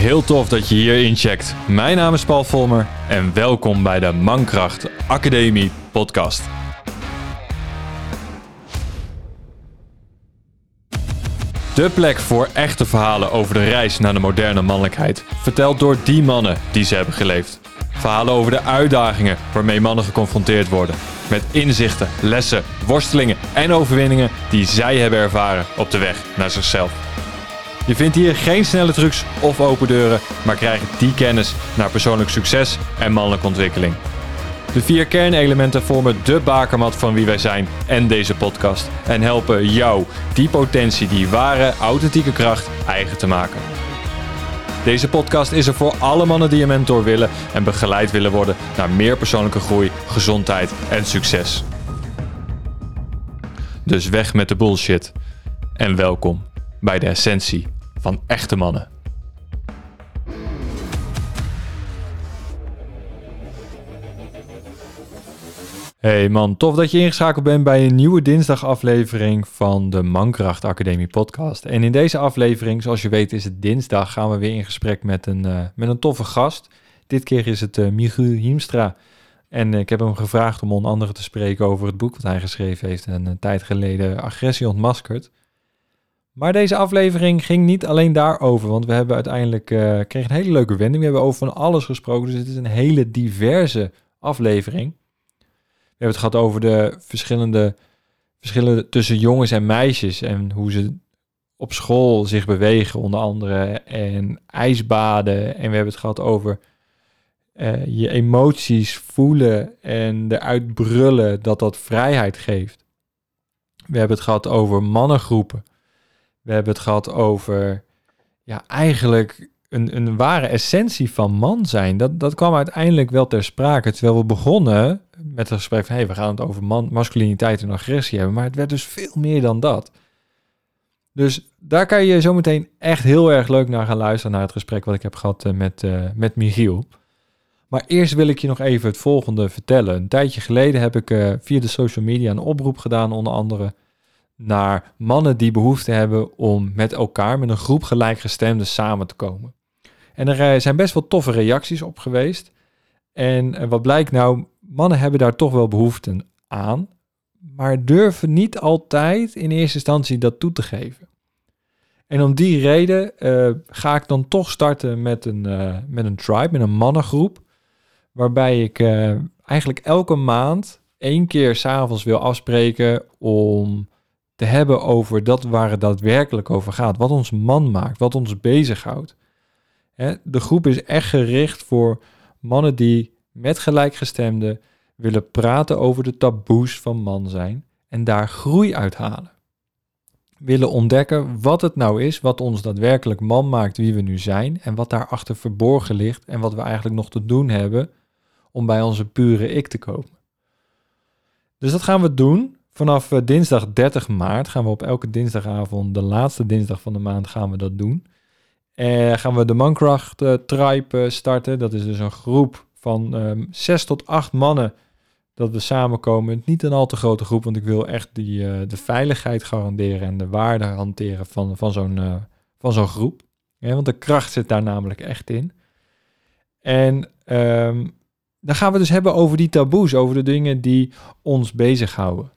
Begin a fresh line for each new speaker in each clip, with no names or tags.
Heel tof dat je hier incheckt. Mijn naam is Paul Volmer en welkom bij de Mankracht Academie podcast. De plek voor echte verhalen over de reis naar de moderne mannelijkheid, verteld door die mannen die ze hebben geleefd. Verhalen over de uitdagingen waarmee mannen geconfronteerd worden, met inzichten, lessen, worstelingen en overwinningen die zij hebben ervaren op de weg naar zichzelf. Je vindt hier geen snelle trucs of open deuren, maar krijgt die kennis naar persoonlijk succes en mannelijke ontwikkeling. De vier kernelementen vormen de bakermat van wie wij zijn en deze podcast. En helpen jou die potentie, die ware, authentieke kracht eigen te maken. Deze podcast is er voor alle mannen die een mentor willen en begeleid willen worden naar meer persoonlijke groei, gezondheid en succes. Dus weg met de bullshit en welkom bij de essentie van echte mannen. Hey man, tof dat je ingeschakeld bent bij een nieuwe dinsdagaflevering van de Mankracht Academie podcast. En in deze aflevering, zoals je weet is het dinsdag, gaan we weer in gesprek met een, uh, met een toffe gast. Dit keer is het uh, Hiemstra. En ik heb hem gevraagd om onder andere te spreken over het boek wat hij geschreven heeft een tijd geleden, Agressie ontmaskerd. Maar deze aflevering ging niet alleen daarover, want we hebben uiteindelijk uh, kregen een hele leuke wending. We hebben over van alles gesproken, dus het is een hele diverse aflevering. We hebben het gehad over de verschillende verschillen tussen jongens en meisjes en hoe ze op school zich bewegen, onder andere, en ijsbaden. En we hebben het gehad over uh, je emoties voelen en eruit brullen, dat dat vrijheid geeft. We hebben het gehad over mannengroepen. We hebben het gehad over ja, eigenlijk een, een ware essentie van man zijn. Dat, dat kwam uiteindelijk wel ter sprake. Terwijl we begonnen met het gesprek van... hey, we gaan het over man, masculiniteit en agressie hebben. Maar het werd dus veel meer dan dat. Dus daar kan je zometeen echt heel erg leuk naar gaan luisteren... naar het gesprek wat ik heb gehad eh, met, uh, met Michiel. Maar eerst wil ik je nog even het volgende vertellen. Een tijdje geleden heb ik uh, via de social media een oproep gedaan... onder andere naar mannen die behoefte hebben om met elkaar, met een groep gelijkgestemden, samen te komen. En er eh, zijn best wel toffe reacties op geweest. En eh, wat blijkt nou, mannen hebben daar toch wel behoefte aan, maar durven niet altijd in eerste instantie dat toe te geven. En om die reden uh, ga ik dan toch starten met een, met een tribe, met een mannengroep, waarbij ik eigenlijk elke maand één keer s'avonds wil afspreken om te hebben over dat waar het daadwerkelijk over gaat. Wat ons man maakt, wat ons bezighoudt. De groep is echt gericht voor mannen die met gelijkgestemden willen praten over de taboes van man zijn en daar groei uithalen. Willen ontdekken wat het nou is, wat ons daadwerkelijk man maakt wie we nu zijn en wat daarachter verborgen ligt en wat we eigenlijk nog te doen hebben om bij onze pure ik te komen. Dus dat gaan we doen Vanaf uh, dinsdag 30 maart gaan we op elke dinsdagavond, de laatste dinsdag van de maand, gaan we dat doen. En gaan we de Mankracht uh, Tribe starten. Dat is dus een groep van um, zes tot acht mannen dat we samenkomen. Niet een al te grote groep, want ik wil echt die, de veiligheid garanderen en de waarde hanteren van, van zo'n van zo'n groep. Want de kracht zit daar namelijk echt in. En um, dan gaan we dus hebben over die taboes, over de dingen die ons bezighouden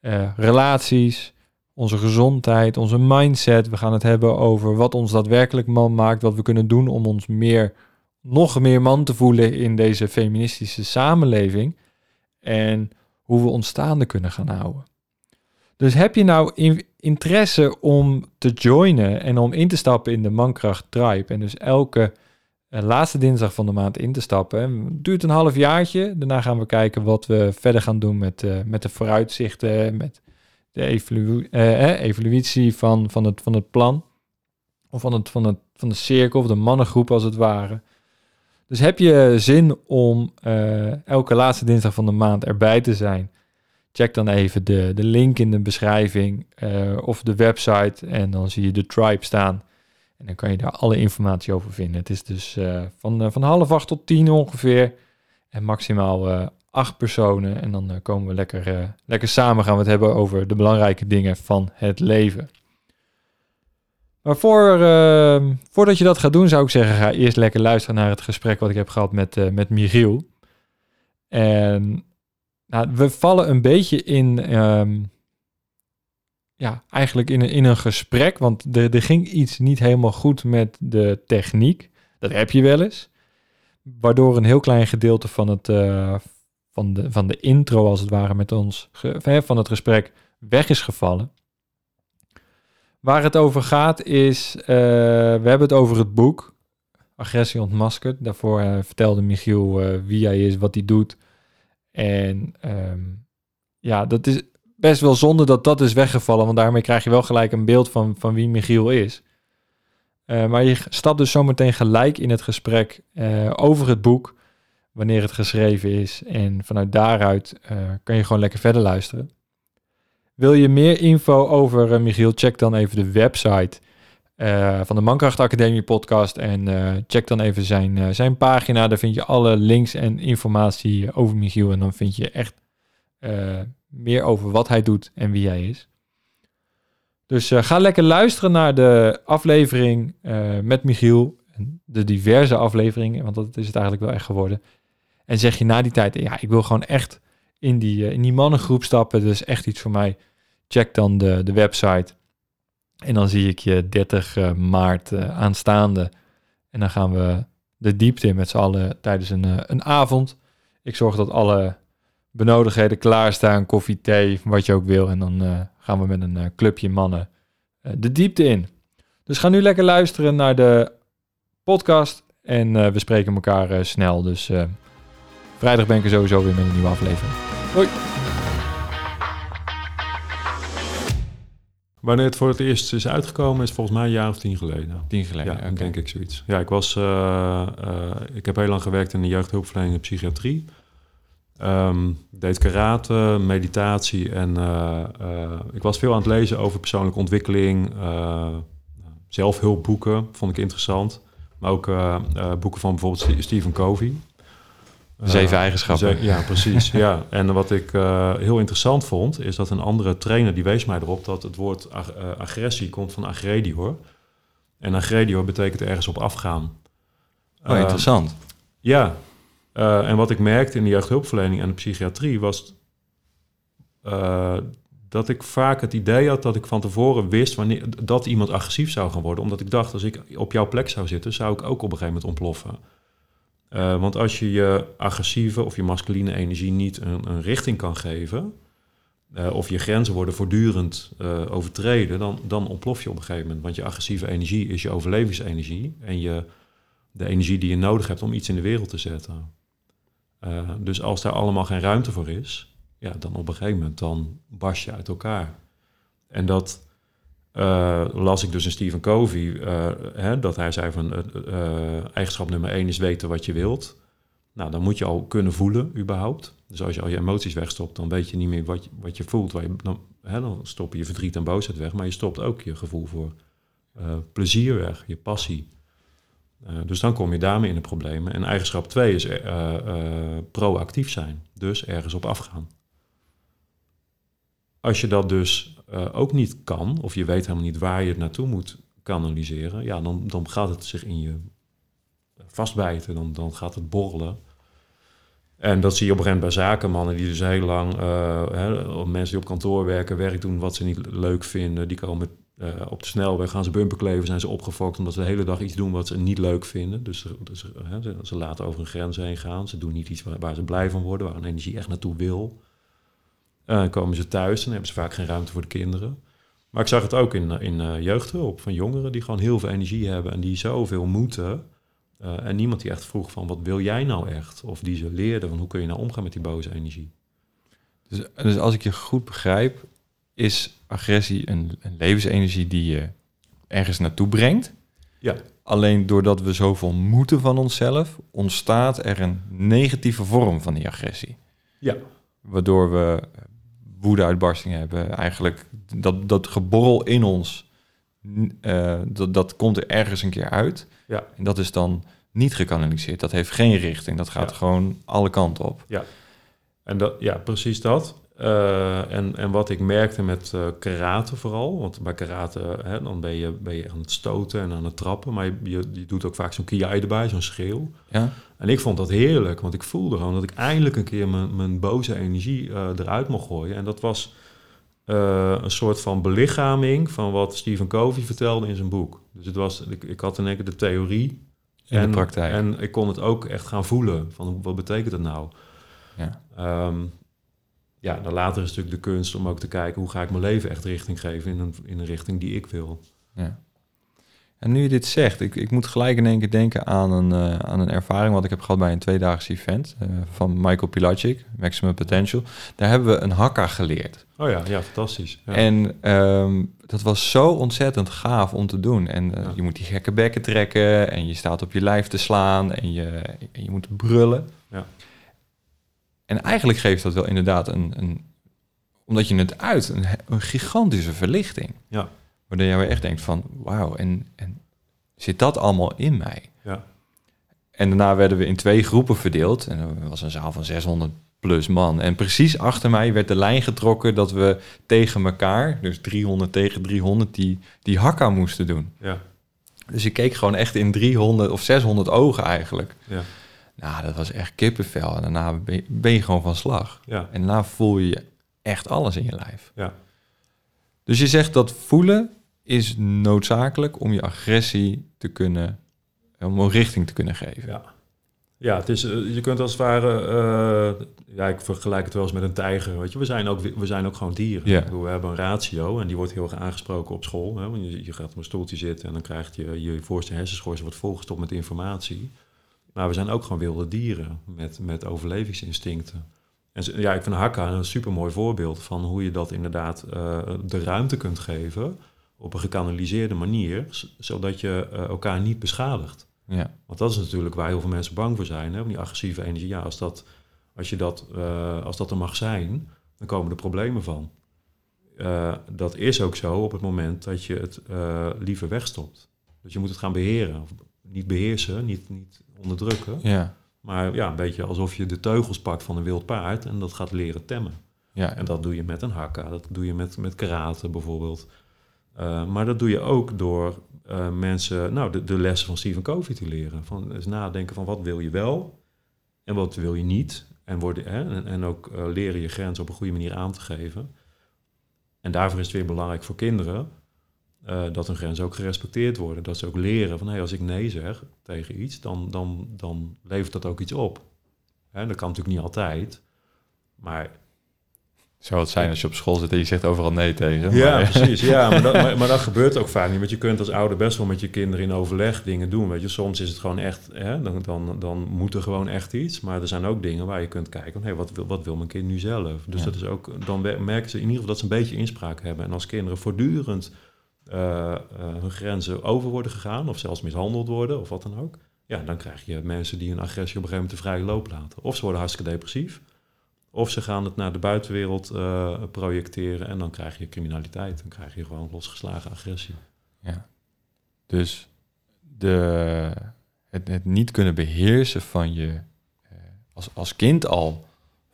uh, relaties, onze gezondheid, onze mindset. We gaan het hebben over wat ons daadwerkelijk man maakt, wat we kunnen doen om ons meer, nog meer man te voelen in deze feministische samenleving. En hoe we ons staande kunnen gaan houden. Dus heb je nou interesse om te joinen en om in te stappen in de Mankracht Tribe en dus elke laatste dinsdag van de maand in te stappen. Het duurt een half jaartje. Daarna gaan we kijken wat we verder gaan doen met, uh, met de vooruitzichten, met de evolu uh, evolutie van, van, het, van het plan. Of van, het, van, het, van de cirkel of de mannengroep als het ware. Dus heb je zin om elke laatste dinsdag van de maand erbij te zijn? Check dan even de, de link in de beschrijving of de website en dan zie je de tribe staan. En dan kan je daar alle informatie over vinden. Het is dus uh, van, uh, van half acht tot tien ongeveer. En maximaal uh, acht personen. En dan komen we lekker, lekker samen gaan we het hebben over de belangrijke dingen van het leven. Maar voor, ehm, voordat je dat gaat doen, zou ik zeggen, ga eerst lekker luisteren naar het gesprek wat ik heb gehad met, met Michiel. En nou, we vallen een beetje in, ehm, ja, eigenlijk in een, in een gesprek, want er, ging iets niet helemaal goed met de techniek. Dat heb je wel eens. Waardoor een heel klein gedeelte van, het, uh, van, de, van de intro, als het ware, met ons, van het gesprek weg is gevallen. Waar het over gaat is, uh, we hebben het over het boek Agressie ontmaskerd. Daarvoor uh, vertelde Michiel wie hij is, wat hij doet. En um, ja, dat is best wel zonde dat dat is weggevallen, want daarmee krijg je wel gelijk een beeld van, van wie Michiel is. maar je stapt dus zometeen gelijk in het gesprek over het boek, wanneer het geschreven is. En vanuit daaruit kan je gewoon lekker verder luisteren. Wil je meer info over Michiel? Check dan even de website van de Mankracht Academie podcast. En check dan even zijn, zijn pagina. Daar vind je alle links en informatie over Michiel. En dan vind je echt meer over wat hij doet en wie hij is. Dus ga lekker luisteren naar de aflevering met Michiel. De diverse afleveringen, want dat is het eigenlijk wel echt geworden. En zeg je na die tijd, ja, ik wil gewoon echt in die, in die mannengroep stappen. Dat is echt iets voor mij check dan de, de website. En dan zie ik je 30 eh, maart aanstaande. En dan gaan we de diepte in met z'n allen tijdens een, een avond. Ik zorg dat alle benodigdheden klaarstaan, koffie, thee, wat je ook wil. En dan gaan we met een clubje mannen de diepte in. Dus ga nu lekker luisteren naar de podcast. En we spreken elkaar snel. Dus vrijdag ben ik er sowieso weer met een nieuwe aflevering. Hoi!
Wanneer het voor het eerst is uitgekomen, is volgens mij een jaar of tien geleden.
Tien geleden,
ja, denk ik zoiets. Ja, ik was, uh, uh, ik heb heel lang gewerkt in de jeugdhulpverlening en psychiatrie. Um, deed karate, meditatie en uh, ik was veel aan het lezen over persoonlijke ontwikkeling, zelfhulpboeken, vond ik interessant. Maar ook boeken van bijvoorbeeld Stephen Covey.
Zeven eigenschappen.
ja, precies. ja. En wat ik heel interessant vond, is dat een andere trainer die wees mij erop dat het woord ag agressie komt van agredior. En agredior betekent ergens op afgaan.
Oh, uh, interessant.
Ja. En wat ik merkte in de jeugdhulpverlening en de psychiatrie was dat ik vaak het idee had dat ik van tevoren wist wanneer, dat iemand agressief zou gaan worden. Omdat ik dacht, als ik op jouw plek zou zitten, zou ik ook op een gegeven moment ontploffen. Uh, want als je je agressieve of je masculine energie niet een, een richting kan geven, of je grenzen worden voortdurend overtreden, dan, dan ontplof je op een gegeven moment. Want je agressieve energie is je overlevingsenergie en je, de energie die je nodig hebt om iets in de wereld te zetten. Dus als daar allemaal geen ruimte voor is, ja, dan op een gegeven moment dan barst je uit elkaar. En dat, uh, las ik dus in Stephen Covey uh, hè, dat hij zei van eigenschap nummer één is weten wat je wilt. Nou, dan moet je al kunnen voelen überhaupt. Dus als je al je emoties wegstopt, dan weet je niet meer wat je, wat je voelt. Dan, hè, dan stop je verdriet en boosheid weg, maar je stopt ook je gevoel voor plezier weg, je passie. Dus dan kom je daarmee in de problemen. En eigenschap twee is proactief zijn, dus ergens op afgaan. Als je dat dus ook niet kan, of je weet helemaal niet waar je het naartoe moet kanaliseren, ja, dan, dan gaat het zich in je vastbijten, dan, dan gaat het borrelen. En dat zie je op een gegeven bij zakenmannen die dus heel lang, hè, mensen die op kantoor werken, werk doen wat ze niet leuk vinden, die komen uh, op de snelweg, gaan ze bumperkleven, zijn ze opgefokt omdat ze de hele dag iets doen wat ze niet leuk vinden. Dus, dus hè, ze, laten over een grens heen gaan, ze doen niet iets waar, ze blij van worden, waar hun energie echt naartoe wil. Uh, komen ze thuis en hebben ze vaak geen ruimte voor de kinderen. Maar ik zag het ook in, in uh, jeugdhulp van jongeren die gewoon heel veel energie hebben en die zoveel moeten. En niemand die echt vroeg van wat wil jij nou echt? Of die ze leerden van hoe kun je nou omgaan met die boze energie.
Dus, dus als ik je goed begrijp, is agressie een, een levensenergie die je ergens naartoe brengt.
Ja.
Alleen doordat we zoveel moeten van onszelf, ontstaat er een negatieve vorm van die agressie.
Ja.
Waardoor we woedeuitbarstingen hebben. Eigenlijk dat, dat geborrel in ons, uh, dat, dat komt er ergens een keer uit.
Ja.
En dat is dan niet gekanaliseerd. Dat heeft geen richting. Dat gaat
Ja.
gewoon alle kanten op.
Ja, en dat, ja precies dat. Eh, en, en wat ik merkte met uh, karate vooral, want bij karate hè, dan ben je, ben je aan het stoten en aan het trappen, maar je, je, je doet ook vaak zo'n kiai erbij, zo'n schreeuw.
Ja.
En ik vond dat heerlijk, want ik voelde gewoon dat ik eindelijk een keer mijn, mijn boze energie uh, eruit mocht gooien. En dat was een soort van belichaming van wat Stephen Covey vertelde in zijn boek. Dus het was, ik, ik had in één keer de theorie
in
en,
de praktijk.
En ik kon het ook echt gaan voelen, van wat betekent het nou?
Ja.
Um, ja, dan later is natuurlijk de kunst om ook te kijken hoe ga ik mijn leven echt richting geven in een, in een richting die ik wil.
Ja. En nu je dit zegt, ik, ik moet gelijk in één keer denken aan een, uh, aan een ervaring wat ik heb gehad bij een tweedaags event uh, van Michael Pilacic, Maximum Potential. Daar hebben we een hakka geleerd.
Oh ja, ja, fantastisch. Ja.
En um, dat was zo ontzettend gaaf om te doen. En uh,
Ja.
je moet die gekke bekken trekken en je staat op je lijf te slaan en je, en je moet brullen. En eigenlijk geeft dat wel inderdaad een, een omdat je het uit, een, een gigantische verlichting.
Ja.
Waardoor je weer echt denkt van, wauw, en, en zit dat allemaal in mij?
Ja.
En daarna werden we in twee groepen verdeeld. En er was een zaal van 600 plus man. En precies achter mij werd de lijn getrokken dat we tegen elkaar, dus 300 tegen 300, die, die hakka moesten doen.
Ja.
Dus ik keek gewoon echt in 300 of 600 ogen eigenlijk.
Ja.
Nou, dat was echt kippenvel. En daarna ben je, ben je gewoon van slag.
Ja.
En daarna voel je echt alles in je lijf.
Ja.
Dus je zegt dat voelen is noodzakelijk om je agressie te kunnen, om een richting te kunnen geven.
Ja. Ja, het is, uh, je kunt als het ware, uh, ja, ik vergelijk het wel eens met een tijger. Weet je, we zijn ook, we zijn ook gewoon dieren.
Ja.
Bedoel, we hebben een ratio en die wordt heel erg aangesproken op school. Hè? Want je, je gaat op een stoeltje zitten en dan krijgt je je voorste hersenschors wordt volgestopt met informatie. Maar we zijn ook gewoon wilde dieren met, met overlevingsinstincten. En ja, ik vind Hakka een supermooi voorbeeld van hoe je dat inderdaad uh, de ruimte kunt geven op een gekanaliseerde manier, zodat je uh, elkaar niet beschadigt.
Ja.
Want dat is natuurlijk waar heel veel mensen bang voor zijn, hè? die agressieve energie. Ja, als dat, als, je dat, uh, als dat er mag zijn, dan komen er problemen van. Dat is ook zo op het moment dat je het liever wegstopt. Dus je moet het gaan beheren. Niet beheersen, niet, niet onderdrukken.
Ja.
Maar ja, een beetje alsof je de teugels pakt van een wild paard en dat gaat leren temmen.
Ja.
En dat doe je met een hakka, dat doe je met, met karate bijvoorbeeld. Uh, maar dat doe je ook door uh, mensen, nou, de, de, lessen van Stephen Covey te leren. Van eens nadenken van wat wil je wel en wat wil je niet. En, worden, hè, en, en ook uh, leren je grenzen op een goede manier aan te geven. En daarvoor is het weer belangrijk voor kinderen uh, dat hun grenzen ook gerespecteerd worden. Dat ze ook leren van hey, als ik nee zeg tegen iets, dan, dan, dan levert dat ook iets op. Dat kan natuurlijk niet altijd. Maar
zou het zijn als je op school zit en je zegt overal nee tegen.
Ja,
maar,
precies. Ja, maar dat, maar, maar, dat gebeurt ook vaak niet. Want je kunt als ouder best wel met je kinderen in overleg dingen doen. Weet je, soms is het gewoon echt, hè, dan, dan, dan moet er gewoon echt iets. Maar er zijn ook dingen waar je kunt kijken van, hé, wat, wil, wat wil mijn kind nu zelf? Dus
Ja.
dat is ook, dan merken ze in ieder geval dat ze een beetje inspraak hebben. En als kinderen voortdurend hun grenzen over worden gegaan, of zelfs mishandeld worden, of wat dan ook. Ja, dan krijg je mensen die hun agressie op een gegeven moment de vrije loop laten. Of ze worden hartstikke depressief. Of ze gaan het naar de buitenwereld uh, projecteren en dan krijg je criminaliteit. Dan krijg je gewoon losgeslagen agressie.
Ja. Dus de, het, het niet kunnen beheersen van je, als, als kind al,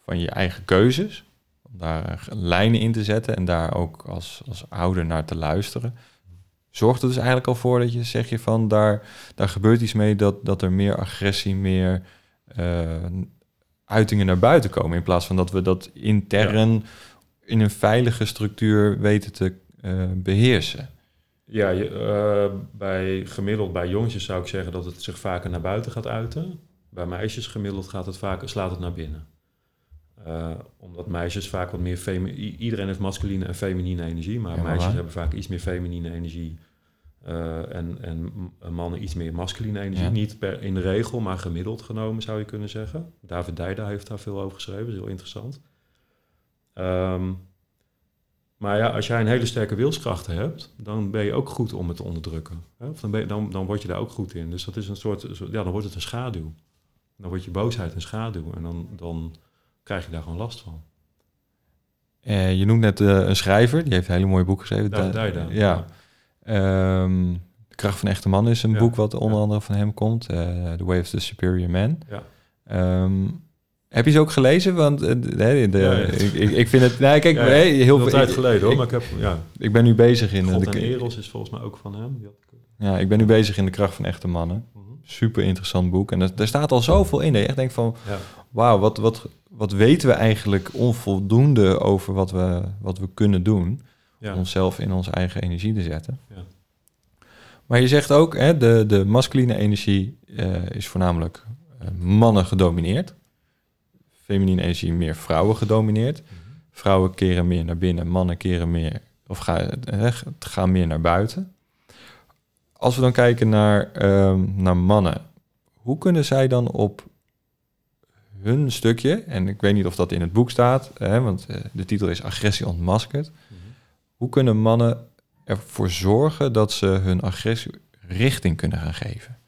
van je eigen keuzes. Daar lijnen in te zetten en daar ook als, als ouder naar te luisteren. Zorgt er dus eigenlijk al voor dat je zeg je van daar, daar gebeurt iets mee dat, dat er meer agressie, meer uh, uitingen naar buiten komen. In plaats van dat we dat intern ja. in een veilige structuur weten te uh, beheersen.
Ja, je, uh, bij, gemiddeld bij jongetjes zou ik zeggen dat het zich vaker naar buiten gaat uiten. Bij meisjes gemiddeld gaat het vaker, slaat het naar binnen. Uh, omdat meisjes vaak wat meer... Iedereen heeft masculine en feminine energie, maar,
Ja, maar
meisjes
waar?
hebben vaak iets meer feminine energie. Uh, en, en mannen iets meer masculine energie.
Ja.
Niet per, in de regel, maar gemiddeld genomen zou je kunnen zeggen. David Dijda heeft daar veel over geschreven, dat is heel interessant. Um, maar ja, als jij een hele sterke wilskrachten hebt, dan ben je ook goed om het te onderdrukken. Hè? Of dan, ben je, dan, dan word je daar ook goed in. Dus dat is een soort, ja, dan wordt het een schaduw. Dan wordt je boosheid een schaduw en dan, dan krijg je daar gewoon last van.
Uh, je noemt net uh, een schrijver, die heeft een hele mooie boek geschreven.
Dijda.
Ja. Um, de kracht van echte man is een
Ja,
boek wat onder
ja.
andere van hem komt. Uh, the Way of the Superior Man.
Ja.
Um, Heb je ze ook gelezen? Want de. Ik, ik, vind het... Nee, kijk, hey, heel
Veel tijd geleden hoor,
ik-
maar ik heb, ja,
Ik ben nu bezig in...
God
de,
Eros is volgens mij ook van hem.
Ja, ik ben nu bezig in de kracht van echte mannen. Super interessant boek. En er, er staat al zoveel in dat je echt denkt van... Wauw, wat, wat, wat weten we eigenlijk onvoldoende over wat we, wat we kunnen doen...
Ja.
om onszelf in onze eigen energie te zetten.
Ja.
Maar je zegt ook, hè, de, de masculine energie eh, is voornamelijk eh, mannen gedomineerd. Feminine energie meer vrouwen gedomineerd. Vrouwen keren meer naar binnen, mannen keren meer, of gaan, eh, gaan meer naar buiten. Als we dan kijken naar, ehm, naar mannen, hoe kunnen zij dan op hun stukje, en ik weet niet of dat in het boek staat, hè, want eh, de titel is Agressie ontmaskerd. Hoe kunnen mannen ervoor zorgen dat ze hun agressie richting kunnen gaan geven?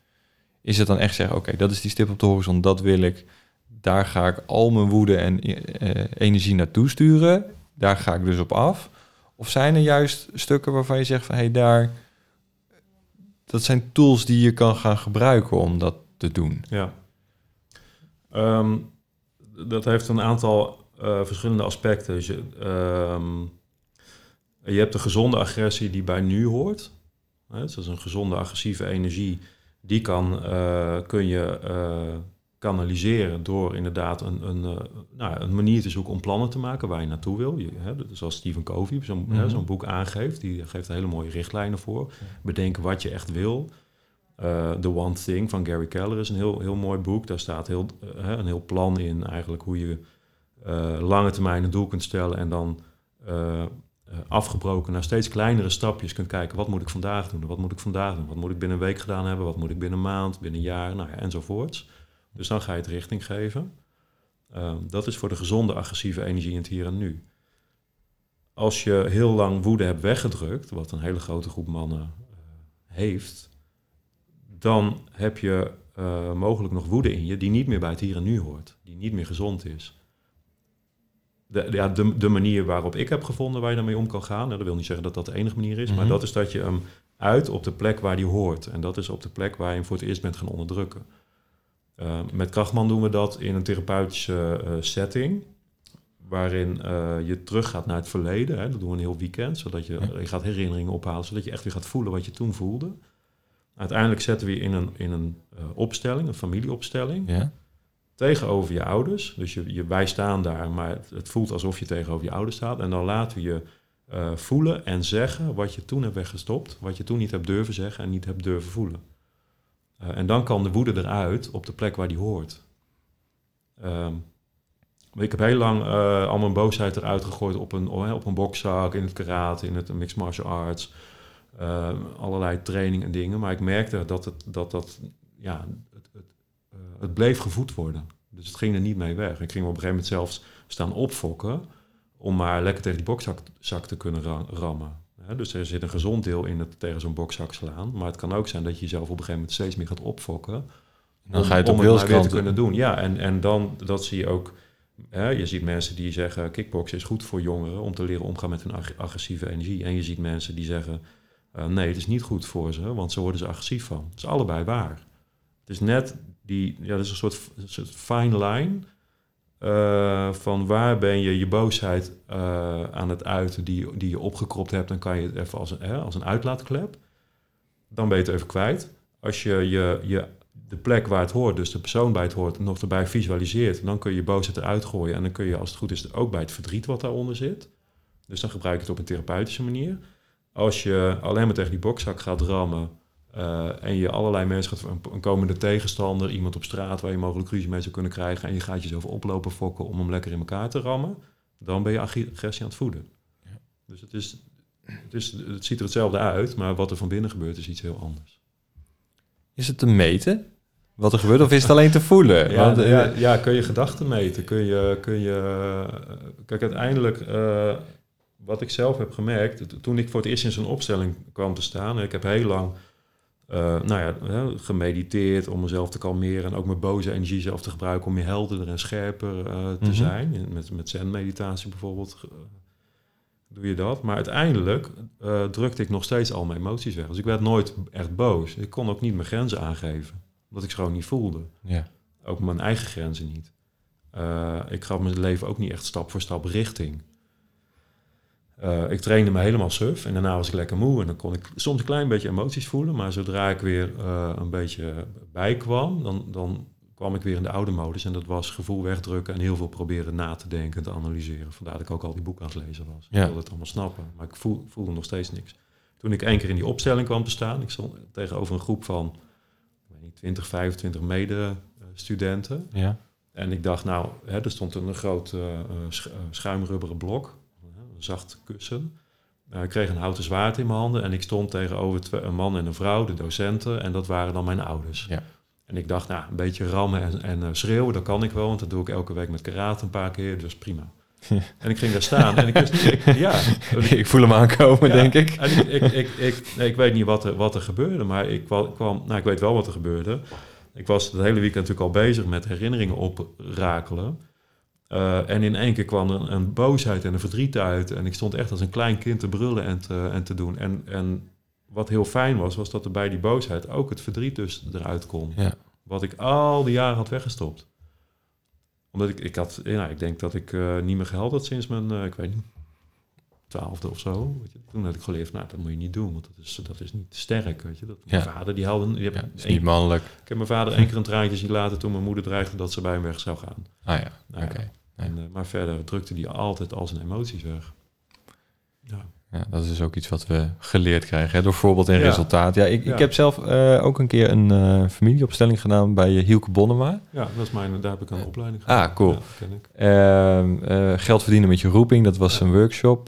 Is het dan echt zeggen, oké, dat is die stip op de horizon, dat wil ik. Daar ga ik al mijn woede en eh, energie naartoe sturen. Daar ga ik dus op af. Of zijn er juist stukken waarvan je zegt van, hé, hey, daar... Dat zijn tools die je kan gaan gebruiken om dat te doen.
Ja. Ehm, dat heeft een aantal eh, verschillende aspecten. Dus je, ehm, je hebt de gezonde agressie die bij nu hoort. Hè, dus dat is een gezonde agressieve energie. Die kan, eh, kun je eh, kanaliseren door inderdaad een, een, nou, een manier te zoeken om plannen te maken waar je naartoe wil. Je, hè, zoals Stephen Covey zo'n
Mhm.
zo'n boek aangeeft. Die geeft hele mooie richtlijnen voor. Bedenken wat je echt wil. Eh, The One Thing van Gary Keller is een heel, heel mooi boek. Daar staat heel, eh, een heel plan in, eigenlijk hoe je eh, lange termijn een doel kunt stellen en dan afgebroken naar steeds kleinere stapjes kunt kijken. Wat moet ik vandaag doen? Wat moet ik vandaag doen? Wat moet ik binnen een week gedaan hebben? Wat moet ik binnen een maand, binnen een jaar, nou ja, enzovoorts. Dus dan ga je het richting geven. Eh, dat is voor de gezonde agressieve energie in het hier en nu. Als je heel lang woede hebt weggedrukt, wat een hele grote groep mannen heeft, dan heb je eh, mogelijk nog woede in je die niet meer bij het hier en nu hoort, die niet meer gezond is. De, ja, de, de manier waarop ik heb gevonden waar je daarmee om kan gaan, hè, dat wil niet zeggen dat dat de enige manier is, maar
Mhm.
dat is dat je hem uit op de plek waar die hoort. En dat is op de plek waar je hem voor het eerst bent gaan onderdrukken. Eh, met Krachtman doen we dat in een therapeutische eh, setting, waarin je teruggaat naar het verleden. Hè. Dat doen we een heel weekend, zodat je, je gaat herinneringen ophalen, zodat je echt weer gaat voelen wat je toen voelde. Uiteindelijk zetten we je in een, in een eh, opstelling, een familieopstelling,
Ja?
tegenover je ouders. Dus je, je, wij staan daar, maar het, het voelt alsof je tegenover je ouders staat. En dan laten we je eh, voelen en zeggen wat je toen hebt weggestopt, wat je toen niet hebt durven zeggen en niet hebt durven voelen. Eh, en dan kan de woede eruit op de plek waar die hoort. Ehm, ik heb heel lang al mijn boosheid eruit gegooid op een, op een bokzak, in het karate, in het mixed martial arts. Eh, allerlei training en dingen. Maar ik merkte dat het, dat, dat, ja, het, het, eh, het bleef gevoed worden. Dus het ging er niet mee weg. Ik ging op een gegeven moment zelfs staan opfokken om maar lekker tegen die bokzak zak te kunnen ra- rammen. Dus er zit een gezond deel in het tegen zo'n bokzak slaan. Maar het kan ook zijn dat je jezelf op een gegeven moment steeds meer gaat opfokken.
Dan ga je het
om
op
het maar weer te kunnen doen. Ja, en, en dan, dat zie je ook... Hè, je ziet mensen die zeggen, kickboksen is goed voor jongeren... om te leren omgaan met hun ag- agressieve energie. En je ziet mensen die zeggen, eh, nee, het is niet goed voor ze... want zo worden ze agressief van. Het is allebei waar. Het is net die... Ja, dat is een soort, een soort fine line... eh, van waar ben je je boosheid eh, aan het uiten... Die, die je opgekropt hebt... dan kan je het even als een, hè, als een uitlaatklep... dan ben je het even kwijt. Als je, je, je de plek waar het hoort, dus de persoon bij het hoort, nog erbij visualiseert, dan kun je je boosheid eruit gooien. En dan kun je, als het goed is, ook bij het verdriet wat daaronder zit. Dus dan gebruik je het op een therapeutische manier. Als je alleen maar tegen die bokzak gaat rammen eh, en je allerlei mensen gaat, een, een komende tegenstander, iemand op straat waar je mogelijk ruzie mee zou kunnen krijgen, en je gaat jezelf oplopen fokken om hem lekker in elkaar te rammen, dan ben je ag- agressie aan het voeden.
Ja.
Dus het, is, het, is, het ziet er hetzelfde uit, maar wat er van binnen gebeurt is iets heel anders.
Is het te meten wat er gebeurt of is het alleen te voelen?
Ja,
Want, eh,
ja, ja, kun je gedachten meten? Kun je, kun je, eh, kijk, uiteindelijk, wat ik zelf heb gemerkt, toen ik voor het eerst in zo'n opstelling kwam te staan, ik heb heel lang eh, nou ja, gemediteerd om mezelf te kalmeren en ook mijn boze energie zelf te gebruiken om meer helderder en scherper eh, te
Mhm.
zijn. Met, met zen-meditatie bijvoorbeeld eh, doe je dat. Maar uiteindelijk drukte ik nog steeds al mijn emoties weg. Dus ik werd nooit echt boos. Ik kon ook niet mijn grenzen aangeven, omdat ik ze gewoon niet voelde.
ja.
Ook mijn eigen grenzen niet. Ik gaf mijn leven ook niet echt stap voor stap richting. Uh, ik trainde me helemaal suf en daarna was ik lekker moe en dan kon ik soms een klein beetje emoties voelen, maar zodra ik weer uh, een beetje bijkwam, dan, dan kwam ik weer in de oude modus en dat was gevoel wegdrukken en heel veel proberen na te denken en te analyseren. Vandaar dat ik ook al die boeken aan het lezen was. Ja. Ik wilde het allemaal snappen, maar ik voel, voelde nog steeds niks. Toen ik één keer in die opstelling kwam te staan, ik stond tegenover een groep van ik weet niet, 20, 25 medestudenten. Ja. En ik dacht, nou, hè, er stond een groot uh, schuimrubberen blok, zacht kussen. Uh, ik kreeg een houten zwaard in mijn handen en ik stond tegenover twee, een man en een vrouw, de docenten, en dat waren dan mijn ouders. Ja. En ik dacht, nou, een beetje rammen en, en uh, schreeuwen, dat kan ik wel, want dat doe ik elke week met karate een paar keer, dus prima. en ik ging daar staan en ik wist niet, ik, ja.
ik voel hem aankomen, denk ik.
En ik, ik, ik, ik, nee, ik weet niet wat er, wat er gebeurde, maar ik kwam, kwam, nou, ik weet wel wat er gebeurde. Ik was het hele weekend natuurlijk al bezig met herinneringen oprakelen. Uh, en in één keer kwam er een, boosheid en een verdriet uit. En ik stond echt als een klein kind te brullen en te, en te doen. En, en wat heel fijn was, was dat er bij die boosheid ook het verdriet dus eruit kon. Ja. Wat ik al die jaren had weggestopt. Omdat ik, ik had, ja, ik denk dat ik uh, niet meer geld had sinds mijn, uh, ik weet niet, twaalfde of zo. Weet je. Toen had ik geleerd, nou, dat moet je niet doen, want dat is, dat is niet sterk. Weet je. Dat, mijn vader, die haalde... Die
ja, is niet mannelijk.
Ik heb mijn vader één keer een traantje zien laten toen mijn moeder dreigde dat ze bij hem weg zou gaan.
Ah ja, nou, oké.
En, uh, maar verder drukte hij altijd al zijn emoties weg.
Ja. Ja, dat is dus ook iets wat we geleerd krijgen hè, door voorbeeld en resultaat. Ja, ik, ik heb zelf uh, ook een keer een uh, familieopstelling gedaan bij Hielke Bonnema.
Ja, dat is mijn, daar heb ik een opleiding
gedaan. Ah, cool. Uh, geld verdienen met je roeping, dat was een workshop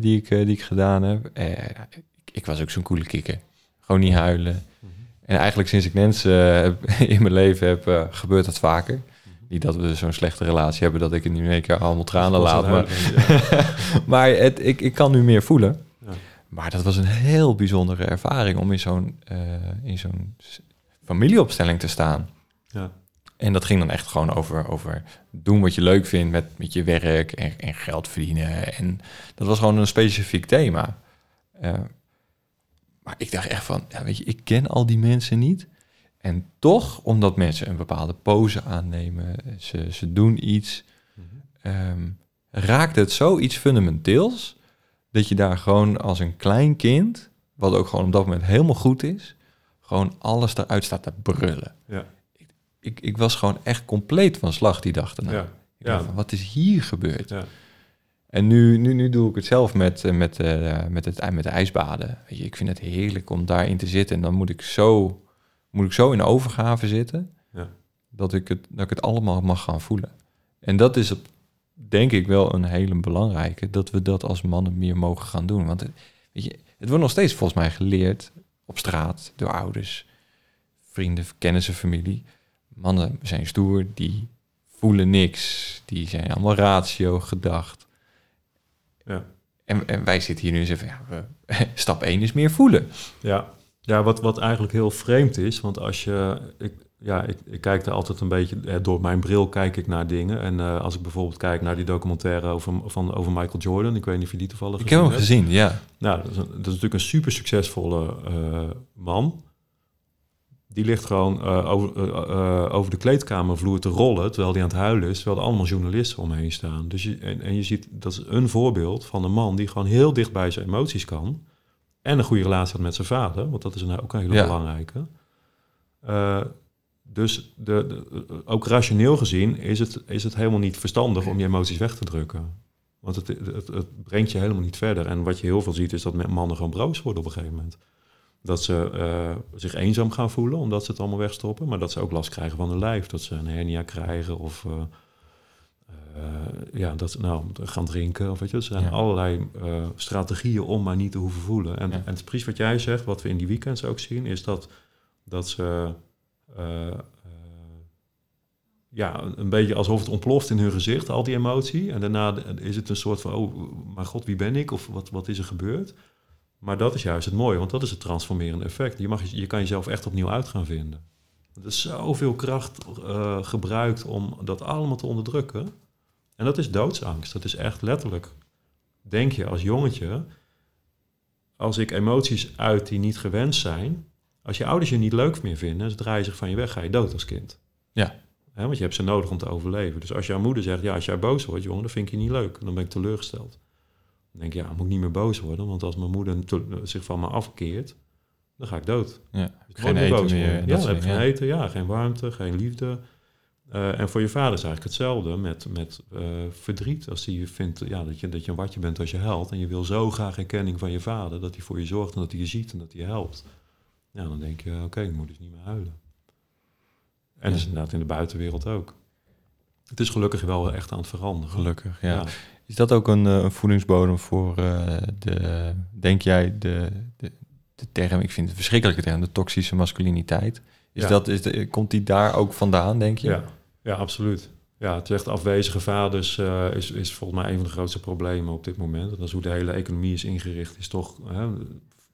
die, ik, die ik gedaan heb. Ik, ik, was ook zo'n coole kikker. Gewoon niet huilen. Mhm. En eigenlijk sinds ik mensen in mijn leven heb, gebeurt dat vaker. Niet dat we zo'n slechte relatie hebben dat ik in nu een keer allemaal tranen laat. Maar, maar het, ik, ik kan nu meer voelen. Ja. Maar dat was een heel bijzondere ervaring om in zo'n uh, in zo'n familieopstelling te staan. Ja. En dat ging dan echt gewoon over, over doen wat je leuk vindt met, met je werk en, en geld verdienen. En dat was gewoon een specifiek thema. Uh, maar ik dacht echt van, ja, weet je, ik ken al die mensen niet. En toch, omdat mensen een bepaalde pose aannemen, ze, ze doen iets, um, raakt het zoiets fundamenteels dat je daar gewoon als een klein kind, wat ook gewoon op dat moment helemaal goed is, gewoon alles eruit staat te brullen. Ja. Ik, ik, ik was gewoon echt compleet van slag die dag daarna. Ja. ja. Van, wat is hier gebeurd? Ja. En nu, nu, nu doe ik het zelf met, eh, met, uh, met, het, met de ijsbaden. Weet je, ik vind het heerlijk om daarin te zitten. En dan moet ik zo moet ik zo in overgave zitten ja. dat, ik het, dat ik het allemaal mag gaan voelen. En dat is denk ik wel een hele belangrijke, dat we dat als mannen meer mogen gaan doen. Want weet je, het wordt nog steeds volgens mij geleerd op straat door ouders, vrienden, kennissen, familie. Mannen zijn stoer, die voelen niks, die zijn allemaal ratio gedacht. Ja. En, en wij zitten hier nu en zeggen, ja, we, stap 1 is meer voelen.
Ja, ja, wat, wat eigenlijk heel vreemd is, want als je. Ik, ja, ik, ik kijk er altijd een beetje. Eh, door mijn bril kijk ik naar dingen. En uh, als ik bijvoorbeeld kijk naar die documentaire over, van, over Michael Jordan. Ik weet niet of je die toevallig.
Ik heb hem gezien, ja.
Nou, dat is, dat is, natuurlijk een super succesvolle uh, man. Die ligt gewoon uh, over, over de kleedkamervloer te rollen. terwijl hij aan het huilen is. terwijl er allemaal journalisten omheen staan. Dus je, en, en je ziet dat is een voorbeeld van een man die gewoon heel dicht bij zijn emoties kan. En een goede relatie had met zijn vader, want dat is een, ook een hele belangrijke. Uh, dus de, de, ook rationeel gezien is het, is het helemaal niet verstandig om je emoties weg te drukken. Want het, het, het, brengt je helemaal niet verder. En wat je heel veel ziet is dat mannen gewoon broos worden op een gegeven moment. Dat ze uh, zich eenzaam gaan voelen omdat ze het allemaal wegstoppen. Maar dat ze ook last krijgen van hun lijf. Dat ze een hernia krijgen of... Uh, ja, dat nou, gaan drinken. Of weet je, er zijn allerlei uh, strategieën om maar niet te hoeven voelen. En, en het is precies wat jij zegt, wat we in die weekends ook zien, is dat, dat ze uh, ja, een beetje alsof het ontploft in hun gezicht, al die emotie. En daarna is het een soort van, oh, maar god, wie ben ik? Of wat, wat is er gebeurd? Maar dat is juist het mooie, want dat is het transformerende effect. Je, mag, je kan jezelf echt opnieuw uit gaan vinden. Er is zoveel kracht gebruikt om dat allemaal te onderdrukken. En dat is doodsangst. Dat is echt letterlijk. Denk je als jongetje, als ik emoties uit die niet gewenst zijn, als je ouders je niet leuk meer vinden, ze draaien zich van je weg, ga je dood als kind.
Ja.
Want je hebt ze nodig om te overleven. Dus als jouw moeder zegt, ja, als jij boos wordt, jongen, dat vind ik je niet leuk. Dan ben ik teleurgesteld. Dan denk je, ja, moet ik niet meer boos worden. Want als mijn moeder zich van me afkeert, dan ga ik dood.
Ja,
Dus
geen eten meer.
Ja, dan heb je geen
dingen,
eten, ja, geen warmte, geen liefde. Eh, en voor je vader is eigenlijk hetzelfde met, met eh, verdriet. Als hij vindt ja, dat, je, dat je een watje bent als je helpt. En je wil zo graag erkenning van je vader. Dat hij voor je zorgt en dat hij je ziet en dat hij je helpt. Ja, dan denk je, oké, ik moet dus niet meer huilen. En dat is
Ja.
inderdaad in de buitenwereld ook. Het is gelukkig wel echt aan het veranderen.
Gelukkig, ja. Is dat ook een, eh, een voedingsbodem voor de, denk jij, de, de, de term, ik vind het verschrikkelijke term, de toxische masculiniteit. Is
Ja.
dat, is de, komt die daar ook vandaan, denk je?
Ja, ja absoluut. Ja, het echt afwezige vaders eh, is, is volgens mij een van de grootste problemen op dit moment. En dat is hoe de hele economie is ingericht. Is toch, hè,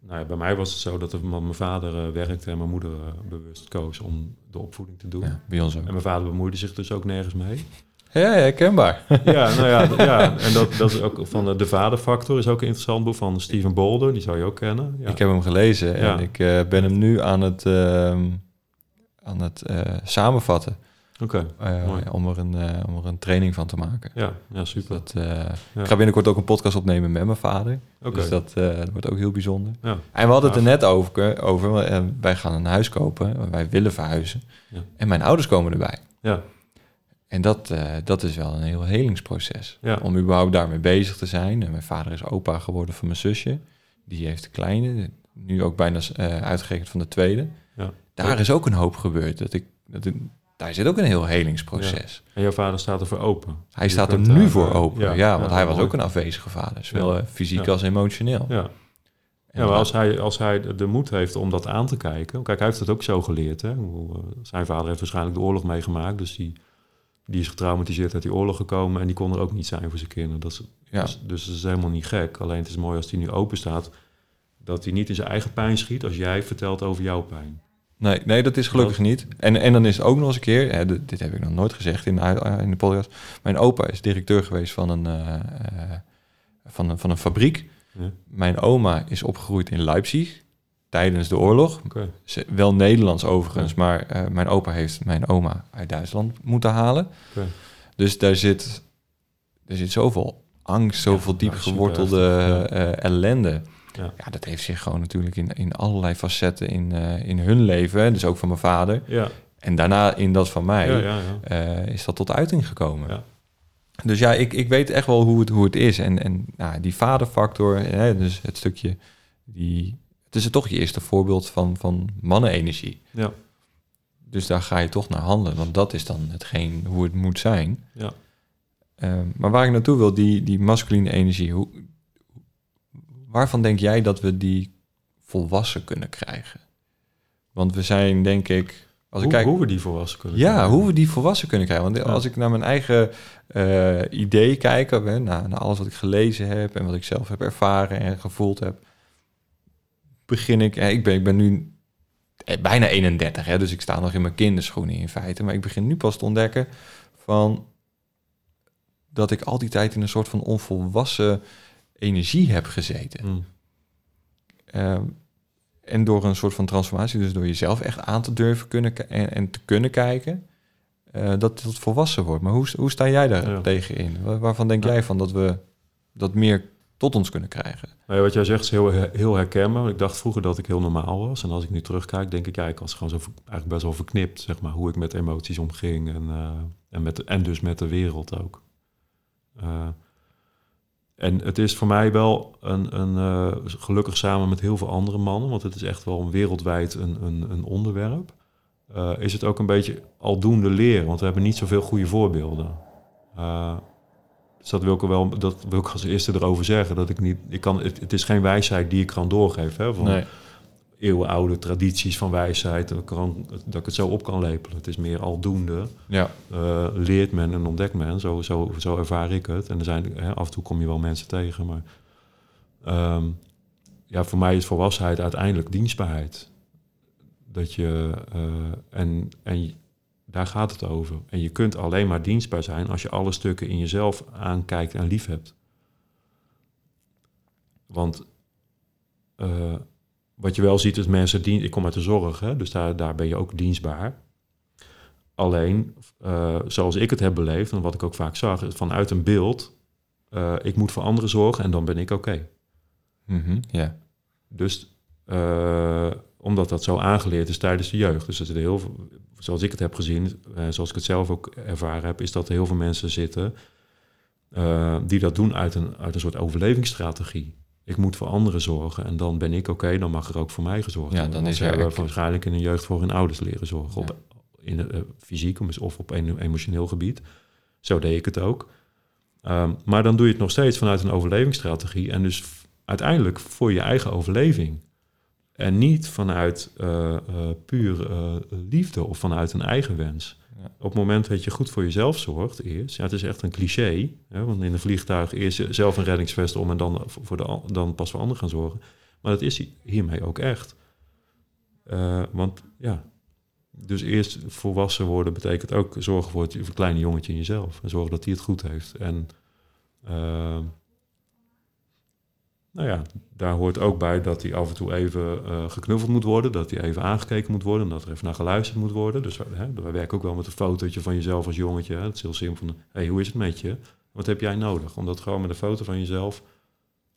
nou ja, bij mij was het zo dat mijn vader eh, werkte en mijn moeder eh, bewust koos om de opvoeding te doen.
Ja, bij ons ook.
En mijn vader bemoeide zich dus ook nergens mee.
Ja, herkenbaar.
ja, nou ja, ja en dat, dat is ook van de, de vaderfactor is ook een interessant boek van Steven Boulder, die zou je ook kennen. Ja.
Ik heb hem gelezen
Ja.
en ik eh, ben hem nu aan het, ehm, aan het eh, samenvatten.
Oké,
eh, om, er een, om er een training van te maken.
ja, ja,
Dus
super.
dat. Ik ga binnenkort ook een podcast opnemen met mijn vader.
Oké,
Dus dat, dat wordt ook heel bijzonder.
ja,
En we hadden het er net over. over wij gaan een huis kopen. Wij willen verhuizen. En mijn ouders komen erbij.
ja,
En dat, eh, dat is wel een heel helingsproces.
Ja.
Om überhaupt daarmee bezig te zijn. En mijn vader is opa geworden van mijn zusje. Die heeft de kleine. Nu ook bijna eh uitgerekend van de tweede.
ja.
Daar is ook een hoop gebeurd. Dat ik, dat ik, daar zit ook een heel helingsproces.
En jouw vader staat er voor open.
Hij
Je
staat er nu voor
eh,
open. Ja, want hij was ook een afwezige vader. Zowel fysiek als emotioneel.
Ja. Ja, maar als hij, als hij de- moed heeft om dat aan te kijken... Kijk, hij heeft het ook zo geleerd. Hè? Zijn vader heeft waarschijnlijk de oorlog meegemaakt. Dus die, die is getraumatiseerd uit die oorlog gekomen... en die kon er ook niet zijn voor zijn kinderen. Dat is,
Ja.
dus, dus dat is helemaal niet gek. Alleen het is mooi als hij nu open staat... dat hij niet in zijn eigen pijn schiet... als jij vertelt over jouw pijn.
Nee, nee, dat is gelukkig niet. En, en dan is het ook nog eens een keer, hè, dit, dit heb ik nog nooit gezegd in, de eh, in de podcast. Mijn opa is directeur geweest van een, eh, eh, van een, van een fabriek.
Ja.
Mijn oma is opgegroeid in Leipzig tijdens de oorlog. Wel Nederlands overigens, maar eh, mijn opa heeft mijn oma uit Duitsland moeten halen. Dus daar zit, er zit zoveel angst, zoveel
Ja,
diep gewortelde eh, ellende.
Ja.
Ja, dat heeft zich gewoon natuurlijk in, in allerlei facetten in, eh, in hun leven, dus ook van mijn vader.
Ja,
En daarna in dat van mij is dat tot uiting gekomen.
Ja.
Dus ja, ik, ik weet echt wel hoe het, hoe het is. En, en nou, die vaderfactor, hè, dus het stukje, die, het is toch je eerste voorbeeld van, van mannenenergie.
ja.
Dus daar ga je toch naar handelen, want dat is dan hetgeen hoe het moet zijn.
Ja.
Ehm, maar waar ik naartoe wil, die, die masculine energie, hoe, waarvan denk jij dat we die volwassen kunnen krijgen? Want we zijn, denk ik, als ik
hoe,
kijk,
hoe we die volwassen kunnen
ja,
krijgen.
hoe we die volwassen kunnen krijgen. Want
Ja.
als ik naar mijn eigen eh, idee kijk, hè, naar, naar alles wat ik gelezen heb en wat ik zelf heb ervaren en gevoeld heb, begin ik. Hè, ik, ben, ik ben nu eh, bijna 31, hè, dus ik sta nog in mijn kinderschoenen in feite. Maar ik begin nu pas te ontdekken van dat ik al die tijd in een soort van onvolwassen energie heb gezeten.
Mm.
Ehm, en door een soort van transformatie, dus door jezelf echt aan te durven kunnen en, en te kunnen kijken, eh, dat het volwassen wordt. Maar hoe, hoe sta jij daar
Ja.
tegen in? Wa- Waarvan denk
Ja.
jij van dat we dat meer tot ons kunnen krijgen?
Wat jij zegt is heel, heel herkenbaar. Ik dacht vroeger dat ik heel normaal was. En als ik nu terugkijk, denk ik, ja, ik was gewoon zo eigenlijk best wel verknipt, zeg maar, hoe ik met emoties omging en, eh, en, met, en dus met de wereld ook. Eh, en het is voor mij wel een, een eh, gelukkig samen met heel veel andere mannen, want het is echt wel een wereldwijd een, een, een onderwerp. is het ook een beetje aldoende leren, want we hebben niet zoveel goede voorbeelden. Dus dat wil ik wel, dat wil ik als eerste erover zeggen. Dat ik niet, ik kan, het, het is geen wijsheid die ik kan doorgeven. Hè, van eeuwenoude tradities van wijsheid. Dat ik, kan, dat ik het zo op kan lepelen. Het is meer aldoende.
Ja,
eh, leert men en ontdekt men. Zo, zo, zo ervaar ik het. En er zijn, hè, af en toe kom je wel mensen tegen. Maar ehm, ja, voor mij is volwassenheid uiteindelijk dienstbaarheid. Dat je, eh, en, en daar gaat het over. En je kunt alleen maar dienstbaar zijn als je alle stukken in jezelf aankijkt en lief hebt. Want eh, wat je wel ziet is mensen die. Ik kom uit de zorg, hè, dus daar, daar ben je ook dienstbaar. Alleen, eh, zoals ik het heb beleefd en wat ik ook vaak zag, is vanuit een beeld, eh, ik moet voor anderen zorgen en dan ben ik oké.
Mhm, Ja.
Dus omdat dat zo aangeleerd is tijdens de jeugd. Dus er zitten heel veel, zoals ik het heb gezien, eh, zoals ik het zelf ook ervaren heb, is dat er heel veel mensen zitten eh, die dat doen uit een, uit een soort overlevingsstrategie. Ik moet voor anderen zorgen en dan ben ik oké, dan mag er ook voor mij gezorgd
Ja,
worden.
dan
Want
is
ze
er
hebben waarschijnlijk in de jeugd voor hun ouders leren zorgen.
Ja.
Op, in eh, fysiek of op een emotioneel gebied. Zo deed ik het ook. Ehm, maar dan doe je het nog steeds vanuit een overlevingsstrategie. En dus uiteindelijk voor je eigen overleving. En niet vanuit eh, puur eh, liefde of vanuit een eigen wens.
Ja.
Op het moment dat je goed voor jezelf zorgt, eerst, ja, het is echt een cliché, hè, want in een vliegtuig eerst zelf een reddingsvest om en dan, voor de, an- dan pas voor anderen gaan zorgen. Maar dat is hi- hiermee ook echt. Want ja, dus eerst volwassen worden betekent ook zorgen voor het, voor het kleine jongetje in jezelf. En zorgen dat hij het goed heeft. En nou ja, daar hoort ook bij dat hij af en toe even eh, geknuffeld moet worden. Dat hij even aangekeken moet worden. Dat er even naar geluisterd moet worden. Dus hè, wij werken ook wel met een fotootje van jezelf als jongetje. Hè. Het is heel simpel. Hé, hey, hoe is het met je? Wat heb jij nodig? Om dat gewoon met een foto van jezelf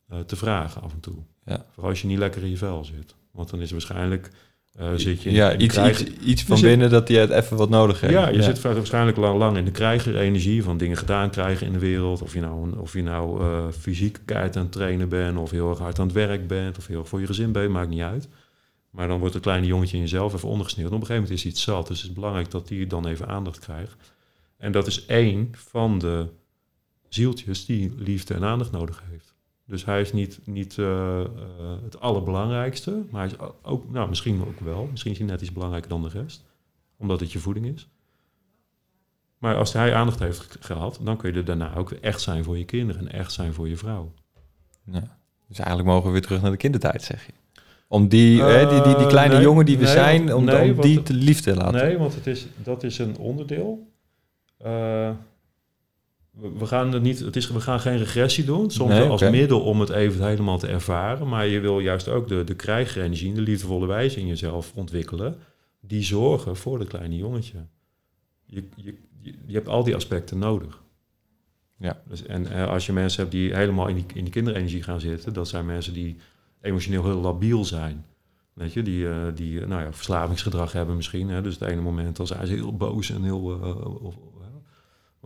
eh, te vragen af en toe.
Ja.
Vooral als je niet lekker in je vel zit. Want dan is waarschijnlijk... eh, zit je
ja, iets,
krijg-
iets, iets van
zit-
binnen dat hij het even wat nodig heeft.
ja, je zit waarschijnlijk lang, lang in de krijgerenergie van dingen gedaan krijgen in de wereld. Of je nou, of je nou eh, fysiek keihard aan het trainen bent, of heel erg hard aan het werk bent, of heel erg voor je gezin bent, maakt niet uit. Maar dan wordt het kleine jongetje in jezelf even ondergesneeuwd. Op een gegeven moment is het zat. Dus het is belangrijk dat hij dan even aandacht krijgt. En dat is één van de zieltjes die liefde en aandacht nodig heeft. Dus hij is niet, niet eh, eh, het allerbelangrijkste, maar hij is ook, nou misschien ook wel, misschien is hij net iets belangrijker dan de rest, omdat het je voeding is. Maar als hij aandacht heeft ge- gehad, dan kun je er daarna ook echt zijn voor je kinderen en echt zijn voor je vrouw.
Ja. Dus eigenlijk mogen we weer terug naar de kindertijd, zeg je. Om die, hè, die, die, die
Eh,
kleine
nee,
jongen die we
nee,
zijn, om,
nee,
om
want-
die te lief te laten.
Nee, want het is, dat is een onderdeel. We, gaan er niet, het is, we gaan geen regressie doen, soms
Nee,
als middel om het even helemaal te ervaren. Maar je wil juist ook de, de krijgerenergie, de liefdevolle wijze in jezelf ontwikkelen. Die zorgen voor het kleine jongetje. Je, je, je, hebt al die aspecten nodig.
Ja.
Dus, en eh, als je mensen hebt die helemaal in die, in die kinderenergie gaan zitten, dat zijn mensen die emotioneel heel labiel zijn. Weet je, die, eh, die nou ja, verslavingsgedrag hebben misschien. Hè? Dus het ene moment dan zijn ze heel boos en heel... eh,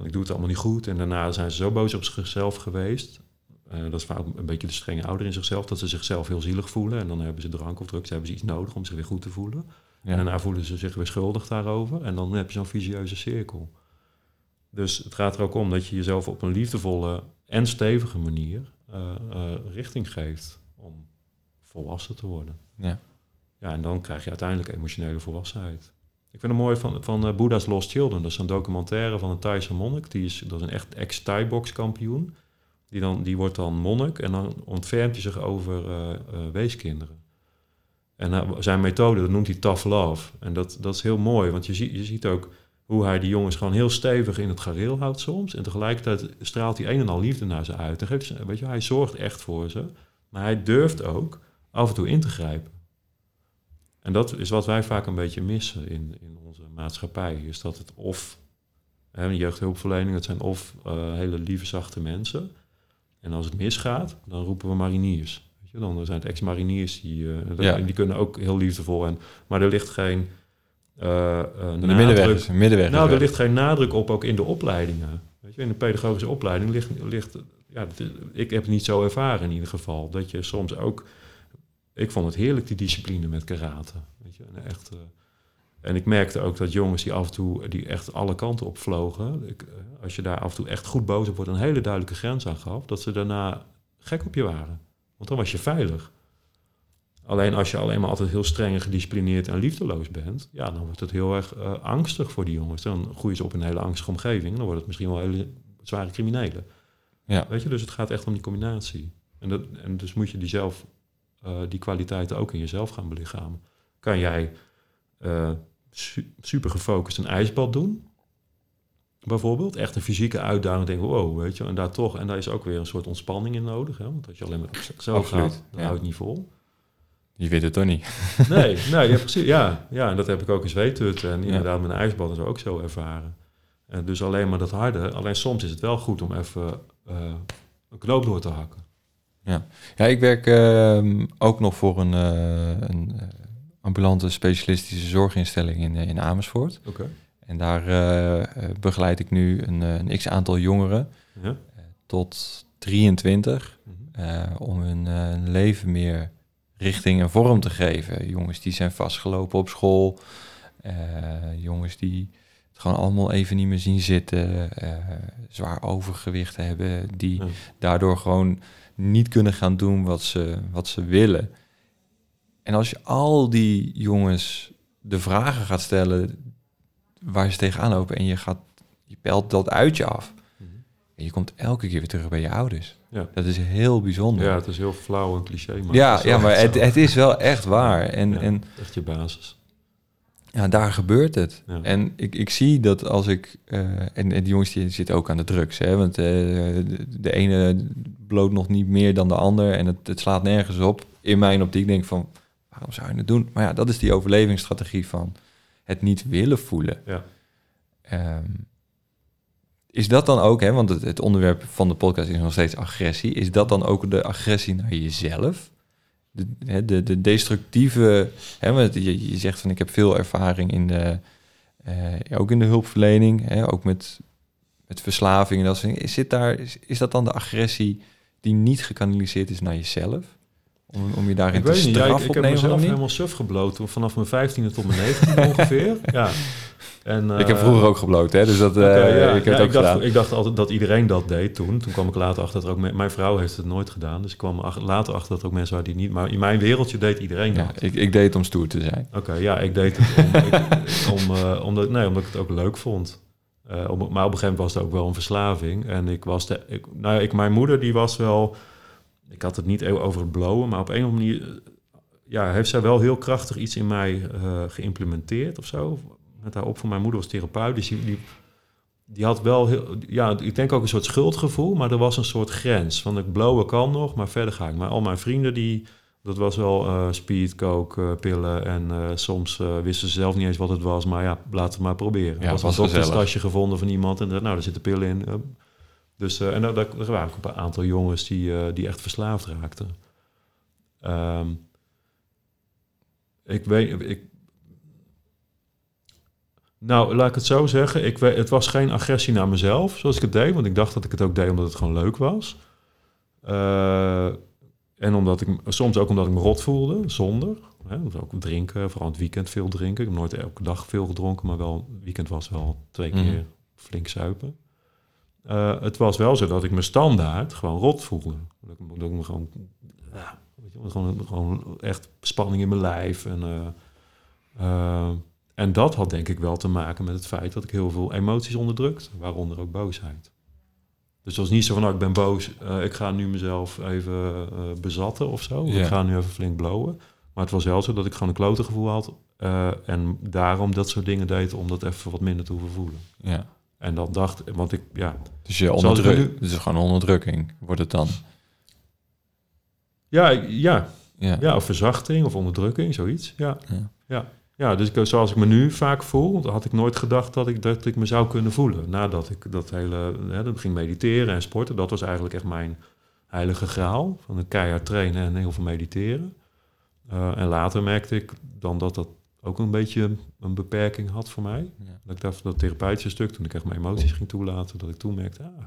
want ik doe het allemaal niet goed. En daarna zijn ze zo boos op zichzelf geweest. Eh, dat is vaak een beetje de strenge ouder in zichzelf. Dat ze zichzelf heel zielig voelen. En dan hebben ze drank of drugs, hebben ze iets nodig om zich weer goed te voelen.
Ja.
En daarna voelen ze zich weer schuldig daarover. En dan heb je zo'n visieuze cirkel. Dus het gaat er ook om dat je jezelf op een liefdevolle en stevige manier eh, eh, richting geeft om volwassen te worden.
Ja.
Ja, en dan krijg je uiteindelijk emotionele volwassenheid. Ik vind het mooi van, van eh, Buddha's Lost Children. Dat is een documentaire van een Thaise monnik. Die is, dat is een echt ex-Thai-box kampioen. Die, dan, die wordt dan monnik en dan ontfermt hij zich over eh, eh, weeskinderen. En zijn methode, dat noemt hij tough love. En dat, dat is heel mooi, want je, ziet je ziet ook hoe hij die jongens gewoon heel stevig in het gareel houdt soms. En tegelijkertijd straalt hij een en al liefde naar ze uit. Geeft weet je, hij zorgt echt voor ze. Maar hij durft ook af en toe in te grijpen. En dat is wat wij vaak een beetje missen in, in onze maatschappij. Is dat het of, hè, een jeugdhulpverlening, dat zijn of eh, hele lieve, zachte mensen. En als het misgaat, dan roepen we mariniers. Weet je, dan zijn het ex-mariniers die, eh,
Ja.
die kunnen ook heel liefdevol. En, maar er ligt geen
De
nadruk-
middenweg is, middenweg
nou, er ligt geen nadruk op, ook in de opleidingen. Weet je, in de pedagogische opleiding ligt, ligt ja, het is- ik heb het niet zo ervaren in ieder geval, dat je soms ook, ik vond het heerlijk die discipline met karate, weet je, en echt, eh, en ik merkte ook dat jongens die af en toe, die echt alle kanten op vlogen, ik, eh, als je daar af en toe echt goed boos op wordt, een hele duidelijke grens aan gaf, dat ze daarna gek op je waren, want dan was je veilig. Alleen als je alleen maar altijd heel streng en gedisciplineerd en liefdeloos bent, ja, dan wordt het heel erg eh, angstig voor die jongens. Dan groeien ze op in een hele angstige omgeving. Dan wordt het misschien wel hele zware criminelen.
Ja.
Weet je, dus het gaat echt om die combinatie. En, dat, en dus moet je die, zelf, eh, die kwaliteiten ook in jezelf gaan belichamen. Kan jij eh, su- super gefocust een ijsbad doen? Bijvoorbeeld, echt een fysieke uitdaging. Denk, wow, weet je, en daar toch, en daar is ook weer een soort ontspanning in nodig. Hè? Want als je alleen maar op zichzelf
Absoluut,
gaat, dan
ja.
houdt het niet vol.
Je weet het toch niet?
Nee, nee ja, precies. Ja, ja, en dat heb ik ook in zweethut en inderdaad met een ijsbad en zo ook zo ervaren. En dus alleen maar dat harde. Alleen soms is het wel goed om even uh, een knoop door te hakken.
Ja, ja ik werk uh, ook nog voor een, uh, een ambulante specialistische zorginstelling in, in Amersfoort.
Oké.
En daar begeleid ik nu een, een x-aantal jongeren ja. tot 23 mm om hun leven meer richting en vorm te geven. Jongens die zijn vastgelopen op school, jongens die gewoon allemaal even niet meer zien zitten, uh, zwaar overgewicht hebben, die daardoor gewoon niet kunnen gaan doen wat ze, wat ze willen. En als je al die jongens de vragen gaat stellen waar ze tegenaan lopen en je, gaat, je pelt dat uit je af. Mhm. En je komt elke keer weer terug bij je ouders.
Ja.
Dat is heel bijzonder.
Ja, het is heel flauw en cliché. Maar
ja, ja, maar het, het, is wel echt waar. En, ja, en,
echt je basis.
Ja, daar gebeurt het. En ik, ik zie dat als ik... Uh, en, en die jongens die zitten ook aan de drugs. Hè? Want uh, de, de, ene bloot nog niet meer dan de ander. En het, het slaat nergens op. In mijn optiek denk ik van... Waarom zou je het doen? Maar ja, dat is die overlevingsstrategie van... Het niet willen voelen.
Ja.
Um, is dat dan ook, hè, want het, het onderwerp van de podcast is nog steeds agressie. Is dat dan ook de agressie naar jezelf? De, de, de destructieve, hè, je, je zegt van ik heb veel ervaring in de, uh, ook in de hulpverlening, hè, ook met, met verslaving en dat soort dingen. Daar, is dat dan de agressie die niet gekanaliseerd is naar jezelf? Om, om je daarin te straffen
ja, ik, ik heb mezelf helemaal suf gebloten vanaf mijn 15e tot mijn 19e ongeveer. Ja.
En, ik heb eh, vroeger ook gebloot, hè, dus dat okay,
ja,
ik heb ja, ook
ik dacht, ik dacht altijd dat iedereen dat deed toen. Toen kwam ik later achter dat ook... Mijn vrouw heeft het nooit gedaan, dus ik kwam later achter dat ook mensen waren die niet... Maar in mijn wereldje deed iedereen dat.
Ja, ik, ik deed het om stoer te zijn.
Oké, ja, ik deed het om, ik, om, uh, omdat, nee, omdat ik het ook leuk vond. Om, maar op een gegeven moment was het ook wel een verslaving. En ik was de... Ik, nou, ik, mijn moeder die was wel... Ik had het niet over het blowen, maar op een of andere manier... Ja, heeft zij wel heel krachtig iets in mij geïmplementeerd of zo met haar op. Voor mijn moeder was therapeut, dus die, die, had wel heel, ja, ik denk ook een soort schuldgevoel, maar er was een soort grens. Van ik blowen kan nog, maar verder ga ik. Maar al mijn vrienden, die, dat was wel uh, speed, coke, uh, pillen en uh, soms wisten ze zelf niet eens wat het was, maar ja, laten we maar proberen.
Ja,
was,
was
een dokterstasje gevonden van iemand en nou, daar zitten pillen in. Dus, en er, er waren ook een aantal jongens die, die echt verslaafd raakten. Um, ik weet, ik, nou, laat ik het zo zeggen. Ik, het was geen agressie naar mezelf, zoals ik het deed. Want ik dacht dat ik het ook deed omdat het gewoon leuk was. Uh, en omdat ik, soms ook omdat ik me rot voelde, zonder. Hè, ook drinken, vooral het weekend veel drinken. Ik heb nooit elke dag veel gedronken, maar wel het weekend was wel twee keer mm. flink zuipen. Uh, het was wel zo dat ik me standaard gewoon rot voelde. Dat ik, dat ik me gewoon, ja, weet je, gewoon, gewoon echt spanning in mijn lijf. En, uh, en dat had denk ik wel te maken met het feit dat ik heel veel emoties onderdrukt, waaronder ook boosheid. Dus het was niet zo van, nou, ik ben boos, ik ga nu mezelf even bezatten of zo. Ik ga nu even flink blowen. Maar het was wel zo dat ik gewoon een klote gevoel had. En daarom dat soort dingen deed, om dat even wat minder te hoeven voelen.
Ja.
En dan dacht, want ik, ja...
Dus je onderdruk, dus gewoon onderdrukking wordt het dan?
Ja, ja. Ja, ja of verzachting of onderdrukking, zoiets. Ja, ja. ja. Ja, dus ik, zoals ik me nu vaak voel, had ik nooit gedacht dat ik, dat ik me zou kunnen voelen. Nadat ik dat hele, hè, dat ging mediteren en sporten, dat was eigenlijk echt mijn heilige graal. Van een keihard trainen en heel veel mediteren. Uh, en later merkte ik dan dat dat ook een beetje een beperking had voor mij. Ja. Dat ik dacht, dat therapeutische stuk, toen ik echt mijn emoties ging toelaten, dat ik toen merkte, ah,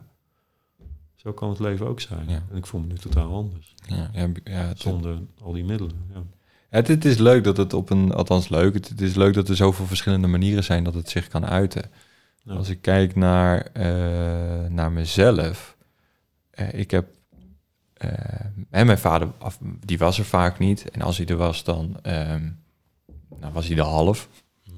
zo kan het leven ook zijn. Ja. En ik voel me nu totaal anders.
Ja, ja, ja
Zonder al die middelen. Ja.
Het, het, is leuk dat het op een, althans leuk, het, is leuk dat er zoveel verschillende manieren zijn dat het zich kan uiten. Als ik kijk naar, uh, naar mezelf, uh, ik heb, uh, en mijn vader, die was er vaak niet. En als hij er was, dan um, nou was hij er half.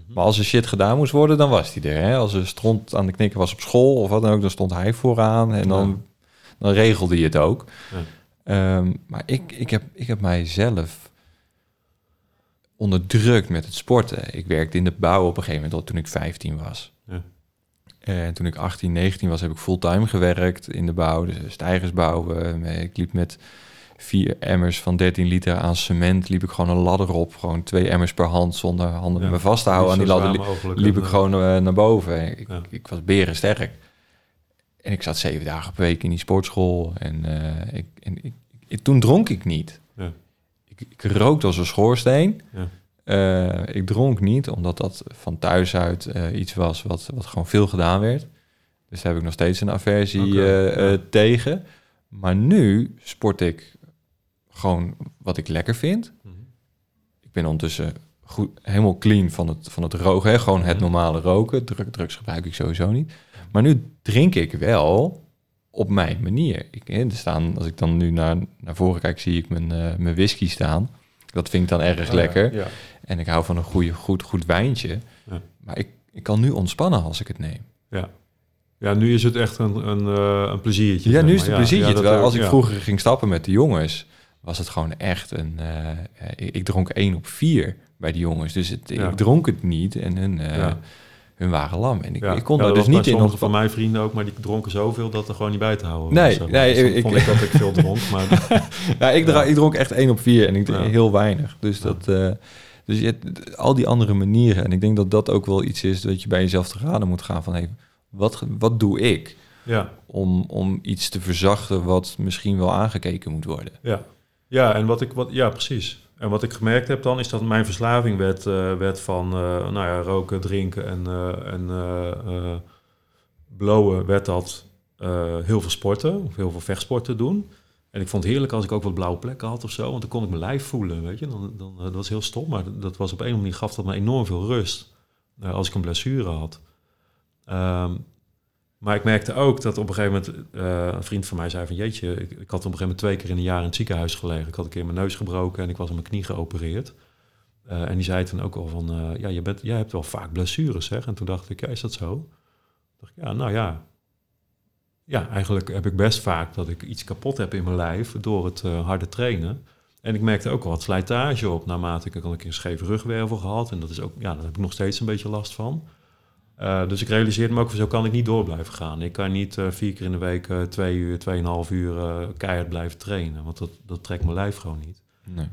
Maar als er shit gedaan moest worden, dan was hij er. Hè? Als er stond aan de knikken was op school of wat dan ook, dan stond hij vooraan en dan, dan regelde hij het ook. Ja. Um, maar ik, ik, heb, ik heb mijzelf onderdrukt met het sporten. Ik werkde in de bouw op een gegeven moment al toen ik 15 was. Ja. En toen ik 18, 19 was, heb ik fulltime gewerkt in de bouw. Dus stijgers bouwen. Ik liep met vier emmers van 13 liter aan cement. Liep ik gewoon een ladder op. Gewoon twee emmers per hand zonder handen
Ja,
me vast te houden. Aan die ladder liep ik gewoon eh, naar boven. Ik,
Ja.
ik was berensterk. En ik zat zeven dagen per week in die sportschool. En, eh, ik, en ik, ik- toen dronk ik niet.
Ja.
Ik, rookte als een schoorsteen.
Ja.
Eh, ik dronk niet, omdat dat van thuis uit iets was wat, wat gewoon veel gedaan werd. Dus daar heb ik nog steeds een aversie tegen. Maar nu sport ik gewoon wat ik lekker vind.
Mhm.
Ik ben ondertussen goed, helemaal clean van het, van het roken. Hè? Gewoon het
Mhm.
normale roken. Drug, drugs gebruik ik sowieso niet. Maar nu drink ik wel op mijn manier. Ik, hè, er staan, als ik dan nu naar, naar voren kijk, zie ik mijn, eh, mijn whisky staan. Dat vind ik dan erg
Oh, ja,
lekker.
Ja.
En ik hou van een goede, goed, goed wijntje.
Ja.
Maar ik, ik kan nu ontspannen als ik het neem.
Ja. ja, nu is het echt een, een, eh, een pleziertje.
Ja, nu is het een pleziertje. terwijl als ik vroeger ging stappen met de jongens, was het gewoon echt een... eh, eh, ik, dronk één op vier bij de jongens. Dus het,
Ja.
ik dronk het niet en hun, eh,
Ja.
hun waren lam. En ik,
Ja.
ik kon daar dus niet in
sommige van mijn vrienden ook, maar die dronken zoveel dat er gewoon niet bij te houden
Nee,
was, zeg maar.
nee,
Dus
ik-
vond ik dat ik veel dronk, maar
Ja, ik,
Ja.
ik dronk echt één op vier en ik
Ja.
heel weinig. Dus, dat, eh, dus je, al die andere manieren. En ik denk dat dat ook wel iets is dat je bij jezelf te raden moet gaan van... Hey, wat, wat doe ik
ja,
om, om iets te verzachten wat misschien wel aangekeken moet worden?
ja. Ja, en wat ik, wat, ja, precies. En wat ik gemerkt heb dan, is dat mijn verslaving werd, eh, werd van eh, nou ja, roken, drinken en, eh, en blowen, werd dat heel veel sporten, of heel veel vechtsporten doen. En ik vond het heerlijk als ik ook wat blauwe plekken had of zo, want dan kon ik mijn lijf voelen, weet je. Dan, dan, dat was heel stom, maar dat- was op een manier gaf dat me enorm veel rust als ik een blessure had. Ehm, maar ik merkte ook dat op een gegeven moment eh, een vriend van mij zei van jeetje, ik, had op een gegeven moment twee keer in een jaar in het ziekenhuis gelegen. Ik had een keer mijn neus gebroken en ik was aan mijn knie geopereerd. Eh, en die zei toen ook al van, eh, ja, je bent, jij hebt wel vaak blessures, zeg. En toen dacht ik, ja, is dat zo? Dacht ik, ja, nou ja. Ja, eigenlijk heb ik best vaak dat ik iets kapot heb in mijn lijf door het harde trainen. En ik merkte ook al wat slijtage op, naarmate ik, had een keer een scheve rugwervel gehad. En dat is ook, ja, daar heb ik nog steeds een beetje last van. Eh, dus ik realiseerde me ook, van, zo kan ik niet door blijven gaan. Ik kan niet eh, vier keer in de week eh, twee uur, tweeënhalf uur keihard blijven trainen. Want dat, dat trekt mijn lijf gewoon niet.
Nee.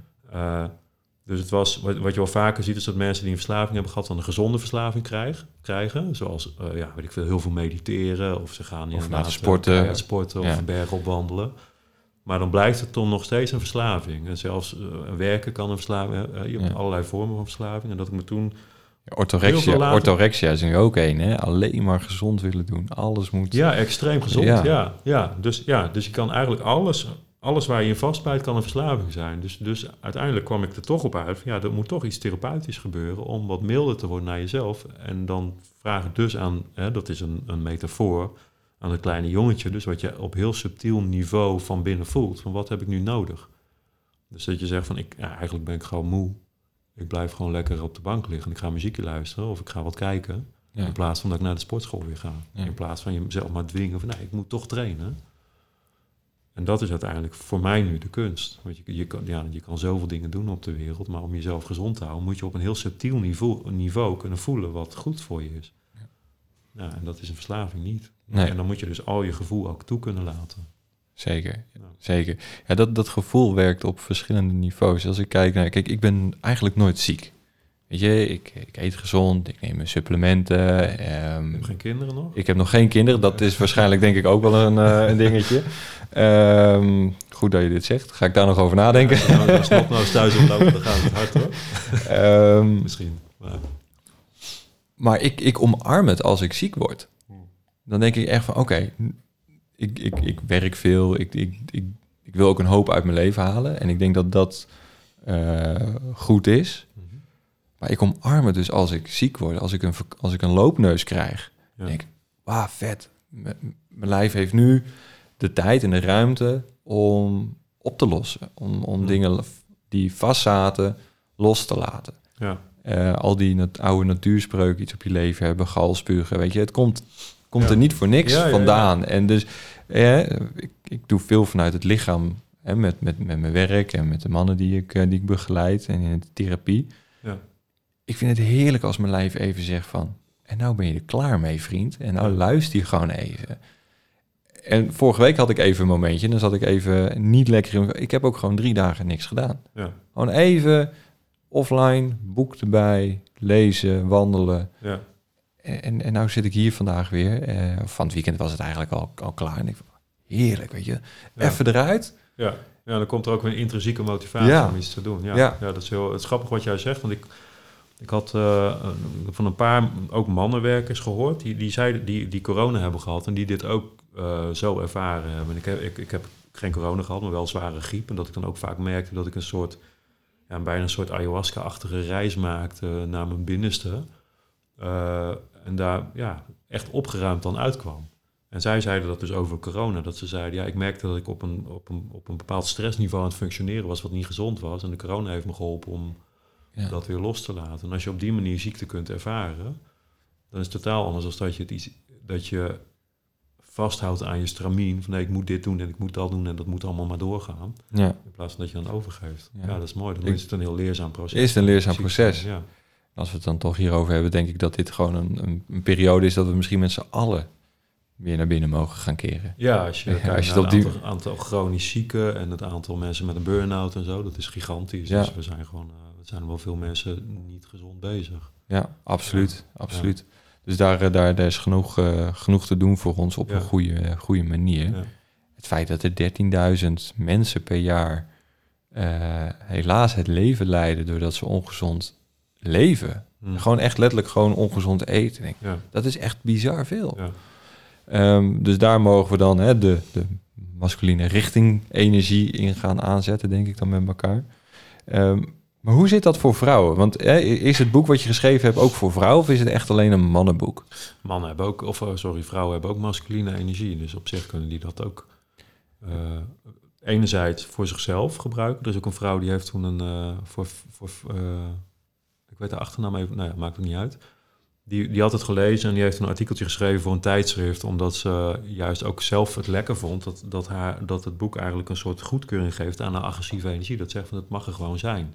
Dus het was, wat, wat je wel vaker ziet, is dat mensen die een verslaving hebben gehad, dan een gezonde verslaving krijg, krijgen. Zoals, ja, weet ik veel, heel veel mediteren. Of ze gaan inderdaad,
naar sporten.
sporten of
Ja.
een berg opwandelen. Maar dan blijft het toch nog steeds een verslaving. En zelfs werken kan een verslaving. je hebt
Ja.
allerlei vormen van verslaving. En dat ik me toen
Orthorexia, orthorexia is nu ook één, hè? Alleen maar gezond willen doen. Alles moet...
Ja, extreem gezond.
Ja.
Ja. Ja, Dus, ja, dus je kan eigenlijk alles, alles waar je in vastbijt, kan een verslaving zijn. Dus, dus uiteindelijk kwam ik er toch op uit van ja, er moet toch iets therapeutisch gebeuren om wat milder te worden naar jezelf. En dan vraag ik dus aan, hè, dat is een, een metafoor, aan het kleine jongetje, dus wat je op heel subtiel niveau van binnen voelt, van wat heb ik nu nodig? Dus dat je zegt van ik, ja, eigenlijk ben ik gewoon moe. Ik blijf gewoon lekker op de bank liggen. Ik ga muziekje luisteren of ik ga wat kijken.
Ja.
In plaats van dat ik naar de sportschool weer ga.
Ja.
In plaats van jezelf maar dwingen van nee, ik moet toch trainen. En dat is uiteindelijk voor mij nu de kunst. Want je, je, kan, ja, je kan zoveel dingen doen op de wereld, maar om jezelf gezond te houden, moet je op een heel subtiel niveau, niveau kunnen voelen wat goed voor je is. Ja. en dat is een verslaving niet.
Nee.
En dan moet je dus al je gevoel ook toe kunnen laten.
Zeker,
Ja.
zeker. Ja, dat, dat gevoel werkt op verschillende niveaus. Als ik kijk naar... Kijk, ik ben eigenlijk nooit ziek. Weet je, ik, ik eet gezond, ik neem mijn supplementen. ehm,
Je hebt geen kinderen nog?
ik heb nog geen kinderen. Dat is waarschijnlijk denk ik ook wel een, eh, een dingetje. Ehm, goed dat je dit zegt. Ga ik daar nog over nadenken.
Ja, nou, nou eens thuis oplopen, dan gaat het hard hoor.
Ehm,
Misschien. Maar,
maar ik, ik omarm het als ik ziek word. Dan denk ik echt van, oké, ik, ik, ik werk veel. Ik, ik, ik, ik wil ook een hoop uit mijn leven halen. En ik denk dat dat eh, goed is.
Mhm.
Maar ik omarm het dus als ik ziek word. Als ik een, als ik een loopneus krijg.
ja.
denk ik, wauw, vet. M- mijn lijf heeft nu de tijd en de ruimte om op te lossen. Om, om
Hmm.
dingen die vastzaten los te laten.
ja.
Eh, al die nat- oude natuurspreuken iets op je leven hebben, galspugen, weet je. Het komt, komt er niet voor niks vandaan. En dus ik, ik doe veel vanuit het lichaam. Hè, met, met, met mijn werk en met de mannen die ik, eh, die ik begeleid en in de therapie.
Ja.
Ik vind het heerlijk als mijn lijf even zegt van... En nou ben je er klaar mee, vriend. En nou luister je gewoon even. En vorige week had ik even een momentje. Dan zat ik even niet lekker in. Ik heb ook gewoon drie dagen niks gedaan.
Ja.
Gewoon even offline, boek erbij, lezen, wandelen.
Ja.
En, en, en nou zit ik hier vandaag weer. Eh, van het weekend was het eigenlijk al, al klaar. En ik heerlijk, weet je.
Ja.
Even eruit.
Ja. ja, dan komt er ook weer een intrinsieke motivatie
Ja.
om iets te doen. Ja,
Ja.
ja. dat is heel het is grappig wat jij zegt. Want ik, ik had eh, van een paar ook mannenwerkers gehoord die, die zeiden die, die corona hebben gehad en die dit ook eh, zo ervaren hebben. Ik heb, ik, ik heb geen corona gehad, maar wel zware griep. En dat ik dan ook vaak merkte dat ik een soort, ja, bijna een soort ayahuasca-achtige reis maakte naar mijn binnenste. Eh, en daar ja, echt opgeruimd dan uitkwam. En zij zeiden dat dus over corona. Dat ze zeiden, ja, ik merkte dat ik op een, op een, op een bepaald stressniveau aan het functioneren was, wat niet gezond was. En de corona heeft me geholpen om
Ja.
dat weer los te laten. En als je op die manier ziekte kunt ervaren, dan is het totaal anders dan dat je, het iets, dat je vasthoudt aan je stramien. Van nee, ik moet dit doen en ik moet dat doen en dat moet allemaal maar doorgaan.
Ja.
In plaats van dat je dan overgeeft.
Ja.
Ja, dat is mooi. Dan
Ik-
is het een heel leerzaam proces.
Is een leerzaam proces.
Ja.
Als we het dan toch hierover hebben, denk ik dat dit gewoon een, een, een periode is dat we misschien met z'n allen weer naar binnen mogen gaan keren.
Ja, als je,
Ja,
kijkt
als je
naar
het op
het
die-
aantal, chronisch zieken en het aantal mensen met een burn-out en zo, dat is gigantisch.
Ja.
Dus we zijn gewoon, eh, er zijn wel veel mensen niet gezond bezig.
Ja, absoluut. absoluut. Dus daar, eh, daar, daar is genoeg, eh, genoeg te doen voor ons op een goede, goede manier. Het feit dat er 13.000 mensen per jaar helaas het leven leiden doordat ze ongezond leven.
Hm.
Gewoon echt letterlijk gewoon ongezond eten. Denk
Ja,
Dat is echt bizar veel.
ja.
Ehm, dus daar mogen we dan hè, de, de masculine richting energie in gaan aanzetten, denk ik dan met elkaar. Ehm, maar hoe zit dat voor vrouwen? Want hè, is het boek wat je geschreven hebt ook voor vrouwen of is het echt alleen een mannenboek?
Mannen hebben ook, of eh, sorry, vrouwen hebben ook masculine energie. Dus op zich kunnen die dat ook eh, enerzijds voor zichzelf gebruiken. Er is ook een vrouw die heeft toen een, eh, voor, voor weet de achternaam even, nou ja, maakt het niet uit. Die, die had het gelezen en die heeft een artikeltje geschreven voor een tijdschrift, omdat ze juist ook zelf het lekker vond dat, dat, haar, dat het boek eigenlijk een soort goedkeuring geeft aan haar agressieve energie. Dat zegt van het mag er gewoon zijn.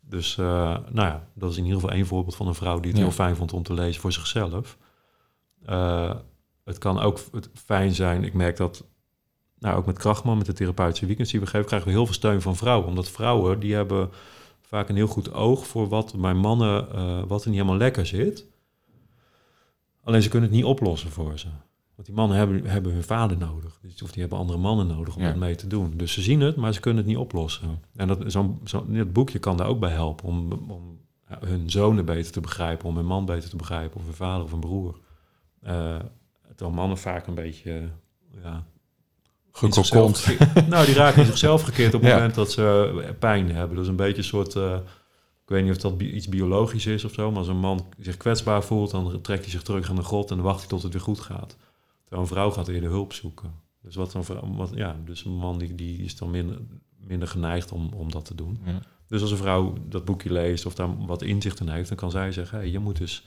Dus eh, nou ja, dat is in ieder geval één voorbeeld van een vrouw die het
Ja.
heel fijn vond om te lezen voor zichzelf. Eh, het kan ook het fijn zijn, ik merk dat, nou ook met Krachtman, met de therapeutische weekends die we geven, krijgen we heel veel steun van vrouwen. Omdat vrouwen, die hebben vaak een heel goed oog voor wat bij mannen, eh, wat er niet helemaal lekker zit. Alleen ze kunnen het niet oplossen voor ze. Want die mannen hebben, hebben hun vader nodig. Dus, of die hebben andere mannen nodig om
Ja.
dat mee te doen. Dus ze zien het, maar ze kunnen het niet oplossen. En dat, zo'n, zo, dit boekje kan daar ook bij helpen. Om, om ja, hun zonen beter te begrijpen. Om hun man beter te begrijpen. Of hun vader of een broer. Eh terwijl mannen vaak een beetje... ja,
Gekokond.
nou, die raken in zichzelf gekeerd op het
Ja.
moment dat ze pijn hebben. Dus een beetje een soort... eh, ik weet niet of dat iets biologisch is of zo, maar als een man zich kwetsbaar voelt, dan trekt hij zich terug aan de grot en dan wacht hij tot het weer goed gaat. Terwijl een vrouw gaat eerder hulp zoeken. Dus, wat een, vrouw, wat, ja, dus een man die, die is dan minder, minder geneigd om, om dat te doen.
Ja.
Dus als een vrouw dat boekje leest of daar wat inzicht in heeft, dan kan zij zeggen: hey, je moet eens,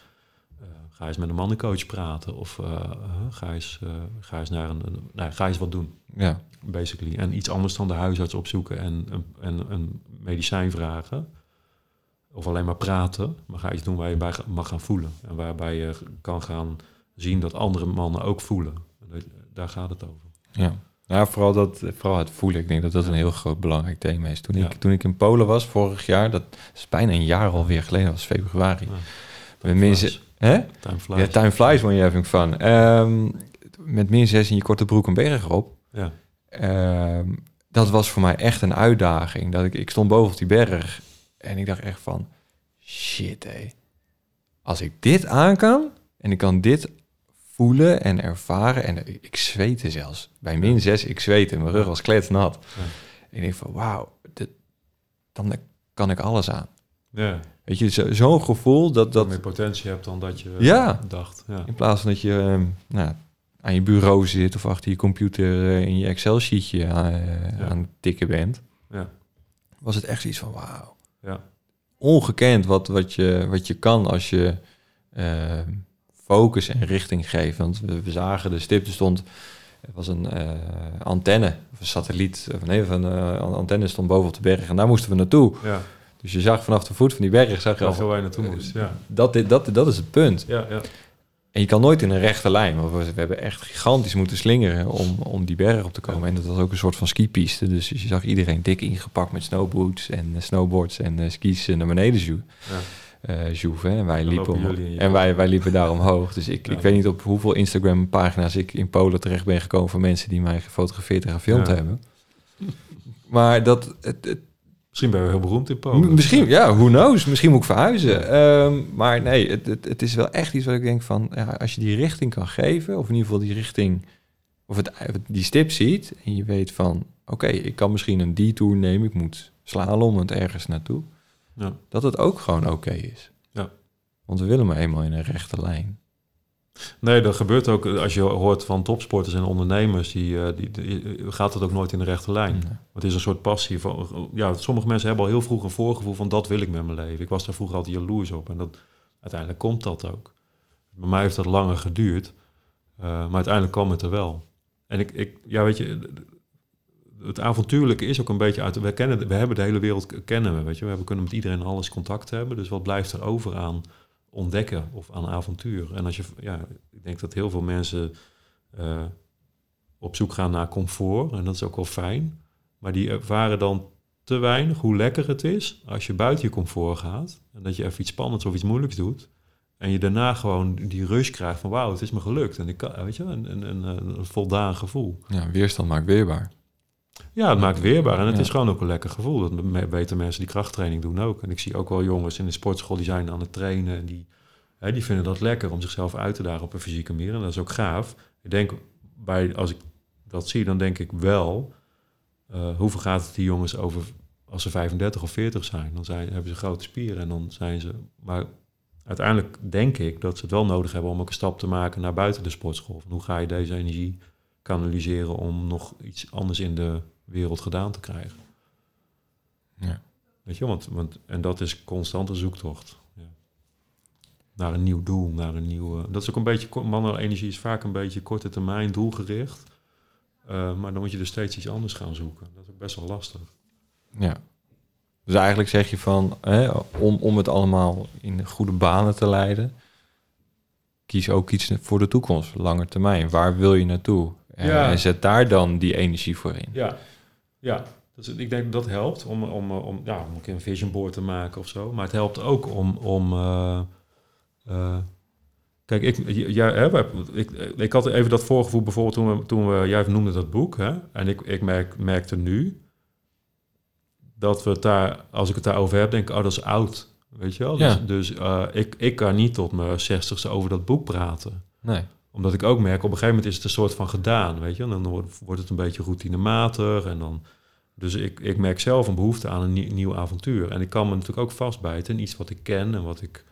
eh, ga eens met een mannencoach praten. Of eh, eh, ga, eens, ga, eens naar een, een- nou, ga eens wat doen,
Ja,
basically. En iets anders dan de huisarts opzoeken en, een- en een medicijn vragen. Of alleen maar praten, maar ga iets doen waar je bij mag gaan voelen. En waarbij je kan gaan zien dat andere mannen ook voelen. Daar gaat het over.
ja. Ja, vooral, dat, vooral het voelen. Ik denk dat dat
Ja.
een heel groot belangrijk thema is. Toen,
Ja.
ik, toen ik in Polen was vorig jaar, dat is bijna een jaar alweer geleden, dat was februari.
Ja.
Met mensen, hè?
Time flies.
Ja, time flies when you're having fun. Ehm, met min 6 in je korte broek een berg op.
Ja.
Ehm, dat was voor mij echt een uitdaging. Dat ik, ik stond boven op die berg en ik dacht echt van, shit hé. Als ik dit aan kan en ik kan dit voelen en ervaren en ik, ik zweette zelfs. Bij min 6, ik zweette, mijn rug was kletsnat.
Ja.
En ik denk van, wauw, dit- dan kan ik alles aan.
Ja.
Weet je, zo- zo'n gevoel dat,
Dat meer potentie hebt dan dat je
Ja.
dacht. Ja.
in plaats van dat je ehm, nou, aan je bureau zit of achter je computer eh, in je Excel-sheetje eh,
Ja.
aan het tikken bent,
Ja.
was het echt iets van wauw.
Ja.
Ongekend wat, wat, je, wat je kan als je ehm, focus en richting geeft. Want we, we zagen de stip, er stond, er was een eh, antenne, of een satelliet, of nee, van een antenne stond boven op de berg en daar moesten we naartoe.
Ja.
Dus je zag vanaf de voet van die berg, zag je al,
waar je naartoe moest. Ja.
dat, dat, dat is het punt.
Ja, ja.
En je kan nooit in een rechte lijn, want we, hebben echt gigantisch moeten slingeren om, om die berg op te komen. En dat was ook een soort van skipiste. Dus je zag iedereen dik ingepakt met snowboots en eh, snowboards en eh, skis naar beneden zo
Ja.
eh. En wij liepen, om- en wij, wij liepen daar omhoog. Dus ik,
Ja.
ik weet niet op hoeveel Instagram-pagina's ik in Polen terecht ben gekomen van mensen die mij gefotografeerd en gefilmd hebben. Maar dat, het, het-
Misschien ben je heel beroemd in Polen.
Misschien, ja, who knows. Misschien moet ik verhuizen. Ehm, maar nee, het, het, het is wel echt iets wat ik denk van... Ja, als je die richting kan geven, of in ieder geval die richting... of het, die stip ziet en je weet van... oké, ik kan misschien een detour nemen. Ik moet slalomend ergens naartoe.
Ja.
Dat het ook gewoon oké is.
Ja.
Want we willen maar eenmaal in een rechte lijn.
Nee, dat gebeurt ook als je hoort van topsporters en ondernemers. Die, eh, die, die- gaat het ook nooit in de rechte lijn.
Nee.
Het is een soort passie. Van, ja, sommige mensen hebben al heel vroeg een voorgevoel van dat wil ik met mijn leven. Ik was daar vroeger altijd jaloers op. En dat, uiteindelijk komt dat ook. Bij mij heeft dat langer geduurd. eh, maar uiteindelijk kwam het er wel. En ik, ik ja, weet je, het avontuurlijke is ook een beetje uit. We, kennen, we hebben de hele wereld kennen we, weet je. We kunnen met iedereen alles contact hebben. Dus wat blijft er over aan ontdekken of aan avontuur? En als je, ja, ik denk dat heel veel mensen eh, op zoek gaan naar comfort. En dat is ook wel fijn. Maar die ervaren dan te weinig hoe lekker het is als je buiten je comfort gaat. En dat je even iets spannends of iets moeilijks doet. En je daarna gewoon die rush krijgt van wauw, het is me gelukt. En ik weet je, een, een, een, een voldaan gevoel.
Ja, weerstand maakt weerbaar.
Ja, het maakt weerbaar. En het
Ja.
is gewoon ook een lekker gevoel. Dat weten mensen die krachttraining doen ook. En ik zie ook wel jongens in de sportschool die zijn aan het trainen. En die, hè, die vinden dat lekker om zichzelf uit te dagen op een fysieke manier. En dat is ook gaaf. Ik denk, bij, als ik dat zie, dan denk ik wel... eh, hoeveel gaat het die jongens over als ze 35 of 40 zijn? Dan zijn, hebben ze grote spieren en dan zijn ze... Maar uiteindelijk denk ik dat ze het wel nodig hebben om ook een stap te maken naar buiten de sportschool. Van hoe ga je deze energie kanaliseren om nog iets anders in de wereld gedaan te krijgen.
Ja.
Weet je, want, want en dat is constante zoektocht. Ja. Naar een nieuw doel, naar een nieuwe. Dat is ook een beetje ko- mannenenergie is vaak een beetje korte termijn doelgericht. Eh, maar dan moet je dus steeds iets anders gaan zoeken. Dat is ook best wel lastig.
Ja. Dus eigenlijk zeg je van, hè, om, om het allemaal in goede banen te leiden, kies ook iets voor de toekomst, lange termijn. Waar wil je naartoe? En,
Ja.
en zet daar dan die energie voor in.
Ja, ja. Dus ik denk dat dat helpt om, om, om, ja, om een keer een vision board te maken of zo. Maar het helpt ook om. om eh, eh, kijk, ik, jij, ik, ik had even dat voorgevoel bijvoorbeeld toen we, toen we jij noemde dat boek. Hè, en ik, ik merk, merkte nu dat we het daar, als ik het daarover heb, denk ik, oh, dat is oud. Weet je wel?
Ja.
Dus, dus eh, ik, ik kan niet tot mijn zestigste over dat boek praten
Nee.
Omdat ik ook merk, op een gegeven moment is het een soort van gedaan, weet je. En dan wordt, het een beetje routinematig en dan... Dus ik, ik merk zelf een behoefte aan een nieuw, nieuw avontuur. En ik kan me natuurlijk ook vastbijten in iets wat ik ken en wat ik,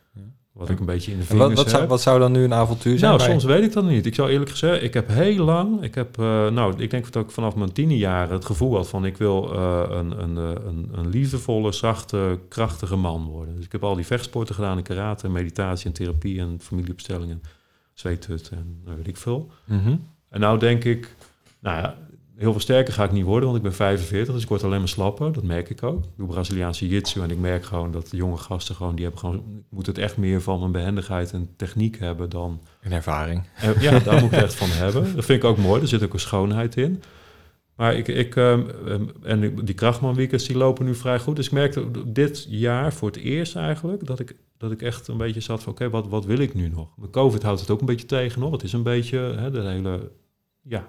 wat ik een beetje in de vingers
wat, wat, zou,
heb.
wat zou dan nu een avontuur zijn?
nou,
bij-
soms weet ik dat niet. Ik zou eerlijk gezegd, ik heb heel lang, ik heb, eh, nou, ik denk dat ik vanaf mijn tiende jaren het gevoel had van ik wil eh, een, een, eh, een, een liefdevolle, zachte, krachtige man worden. Dus ik heb al die vechtsporten gedaan, in karate, meditatie en therapie en familieopstellingen, zweethut en nou, weet ik veel.
Mhm.
En nou denk ik, nou ja, heel veel sterker ga ik niet worden, want ik ben 45, dus ik word alleen maar slapper. Dat merk ik ook. Ik doe Braziliaanse jitsu en ik merk gewoon dat de jonge gasten gewoon, die hebben gewoon, ik moet het echt meer van mijn behendigheid en techniek hebben dan...
Een ervaring.
En ja, daar moet ik echt van hebben. Dat vind ik ook mooi, er zit ook een schoonheid in. Maar ik, ik ehm, ehm, en die krachtman weekends die lopen nu vrij goed. Dus ik merkte dit jaar voor het eerst eigenlijk dat ik, dat ik echt een beetje zat van oké, wat, wat wil ik nu nog? Met COVID houdt het ook een beetje tegen nog. Het is een beetje, hè, de hele, ja,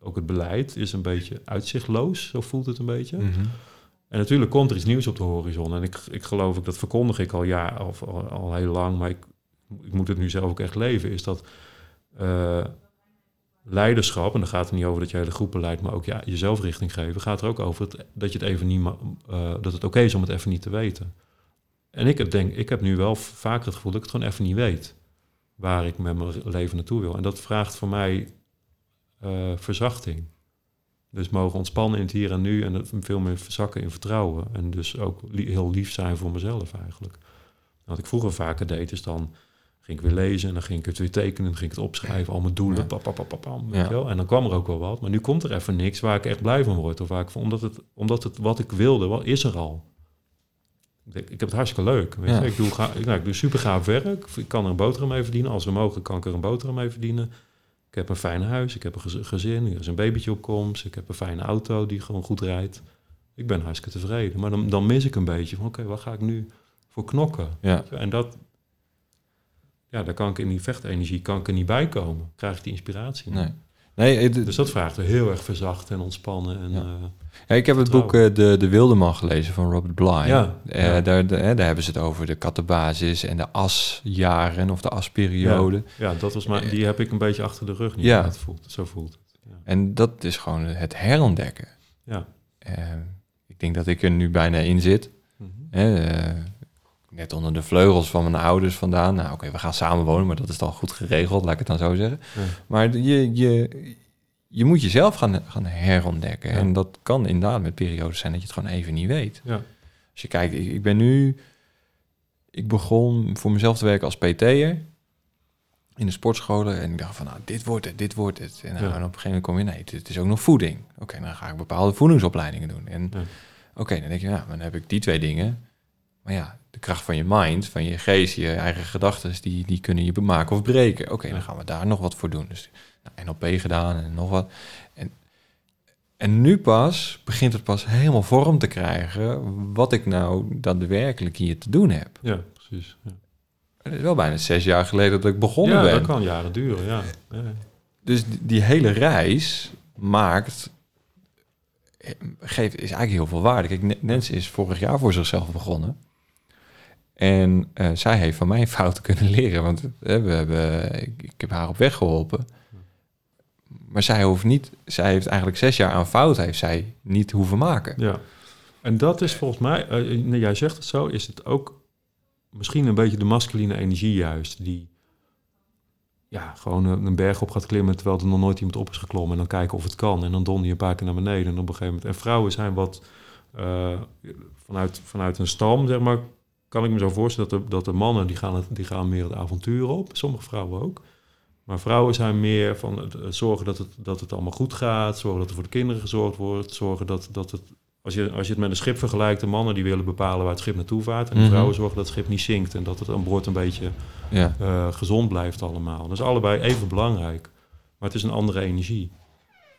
ook het beleid is een beetje uitzichtloos, zo voelt het een beetje.
Mhm.
En natuurlijk komt er iets nieuws op de horizon. En ik, ik geloof, ik, dat verkondig ik al ja, of al, al heel lang, maar ik, ik moet het nu zelf ook echt leven, is dat eh, leiderschap, en dan gaat het niet over dat je hele groepen leidt, maar ook ja, jezelf richting geven, gaat er ook over het, dat je het even niet, eh, dat het oké is om het even niet te weten. En ik heb, denk, ik heb nu wel vaker het gevoel dat ik het gewoon even niet weet waar ik met mijn leven naartoe wil. En dat vraagt voor mij eh, verzachting. Dus mogen ontspannen in het hier en nu en veel meer verzakken in vertrouwen. En dus ook li- heel lief zijn voor mezelf eigenlijk. Wat ik vroeger vaker deed, is dan ging ik weer lezen en dan ging ik het weer tekenen, dan ging ik het opschrijven, al mijn doelen,
Ja.
pap, pap, pap, pap, pam, weet
Ja.
wel. En dan kwam er ook wel wat. Maar nu komt er even niks waar ik echt blij van word. Of waar ik, omdat, het, omdat het wat ik wilde, wel, is er al. Ik heb het hartstikke leuk. Weet
Ja.
je? Ik, doe ga, ik, nou, ik doe super gaaf werk. Ik kan er een boterham mee verdienen. Als we mogen, kan ik er een boterham mee verdienen. Ik heb een fijn huis. Ik heb een gez- gezin. Er is een babytje op komst. Ik heb een fijne auto die gewoon goed rijdt. Ik ben hartstikke tevreden. Maar dan, dan mis ik een beetje van... Oké, wat ga ik nu voor knokken?
Ja.
En dat... Ja, daar kan ik in die vechtenergie kan ik er niet bij komen. Krijg ik die inspiratie.
Nee. Nee,
Dus dat vraagt heel erg verzacht en ontspannen. En,
Ja.
eh,
Ja, ik heb het boek eh, de, de Wilderman gelezen van Robert Bly.
Ja,
Eh,
ja.
Daar, de- daar hebben ze het over de kattenbasis en de asjaren of de asperiode.
ja, dat was maar, die heb ik een beetje achter de rug nu.
Ja.
Het voelt, zo voelt het. Ja.
En dat is gewoon het herontdekken.
Ja.
Ik denk dat ik er nu bijna in zit.
Mhm.
Net onder de vleugels van mijn ouders vandaan. Nou, oké, we gaan samen wonen, maar dat is dan goed geregeld, laat ik het dan zo zeggen.
Ja.
Maar je, je, je moet jezelf gaan, gaan herontdekken.
Ja.
En dat kan inderdaad met periodes zijn dat je het gewoon even niet weet.
Ja.
Als je kijkt, ik, ik ben nu... Ik begon voor mezelf te werken als PT'er in de sportscholen. En ik dacht van, nou, dit wordt het, dit wordt het. En, nou,
Ja.
en op een gegeven moment kom je, nee, het, is ook nog voeding. Oké, dan ga ik bepaalde voedingsopleidingen doen. En
Ja.
oké, dan denk je, nou, dan heb ik die twee dingen. Maar ja, de kracht van je mind, van je geest, je eigen gedachten, die, die kunnen je bemaken of breken. Oké, dan
Ja.
gaan we daar nog wat voor doen. Dus nou, NLP gedaan en nog wat. En, en nu pas begint het pas helemaal vorm te krijgen wat ik nou daadwerkelijk hier te doen heb.
ja, precies. Ja,
Het is wel bijna zes jaar geleden dat ik begonnen
ja
ben.
dat kan jaren duren, ja. ja.
Dus die, die hele reis maakt, geeft, is eigenlijk heel veel waarde. Kijk, N- Nancy is vorig jaar voor zichzelf begonnen. En eh, zij heeft van mijn fouten kunnen leren. Want eh, we hebben, ik, heb haar op weg geholpen. Maar zij hoeft niet, zij heeft eigenlijk zes jaar aan fout heeft zij niet hoeven maken.
Ja. En dat is volgens mij, eh, jij zegt het zo, is het ook misschien een beetje de masculine energie juist, die ja, gewoon een, berg op gaat klimmen terwijl er nog nooit iemand op is geklommen en dan kijken of het kan en dan donder je een paar keer naar beneden en op een gegeven moment. En vrouwen zijn wat vanuit, vanuit een stam, zeg maar, kan ik me zo voorstellen dat de, dat de mannen die gaan, het, die gaan meer het avontuur op, sommige vrouwen ook. Maar vrouwen zijn meer van het, het zorgen dat het, dat het allemaal goed gaat, zorgen dat er voor de kinderen gezorgd wordt, zorgen dat, dat het als je, als je het met een schip vergelijkt, de mannen die willen bepalen waar het schip naartoe vaart. En de
Mhm.
vrouwen zorgen dat het schip niet zinkt en dat het aan boord een beetje
Ja,
eh, gezond blijft allemaal. Dat is allebei even belangrijk. Maar het is een andere energie.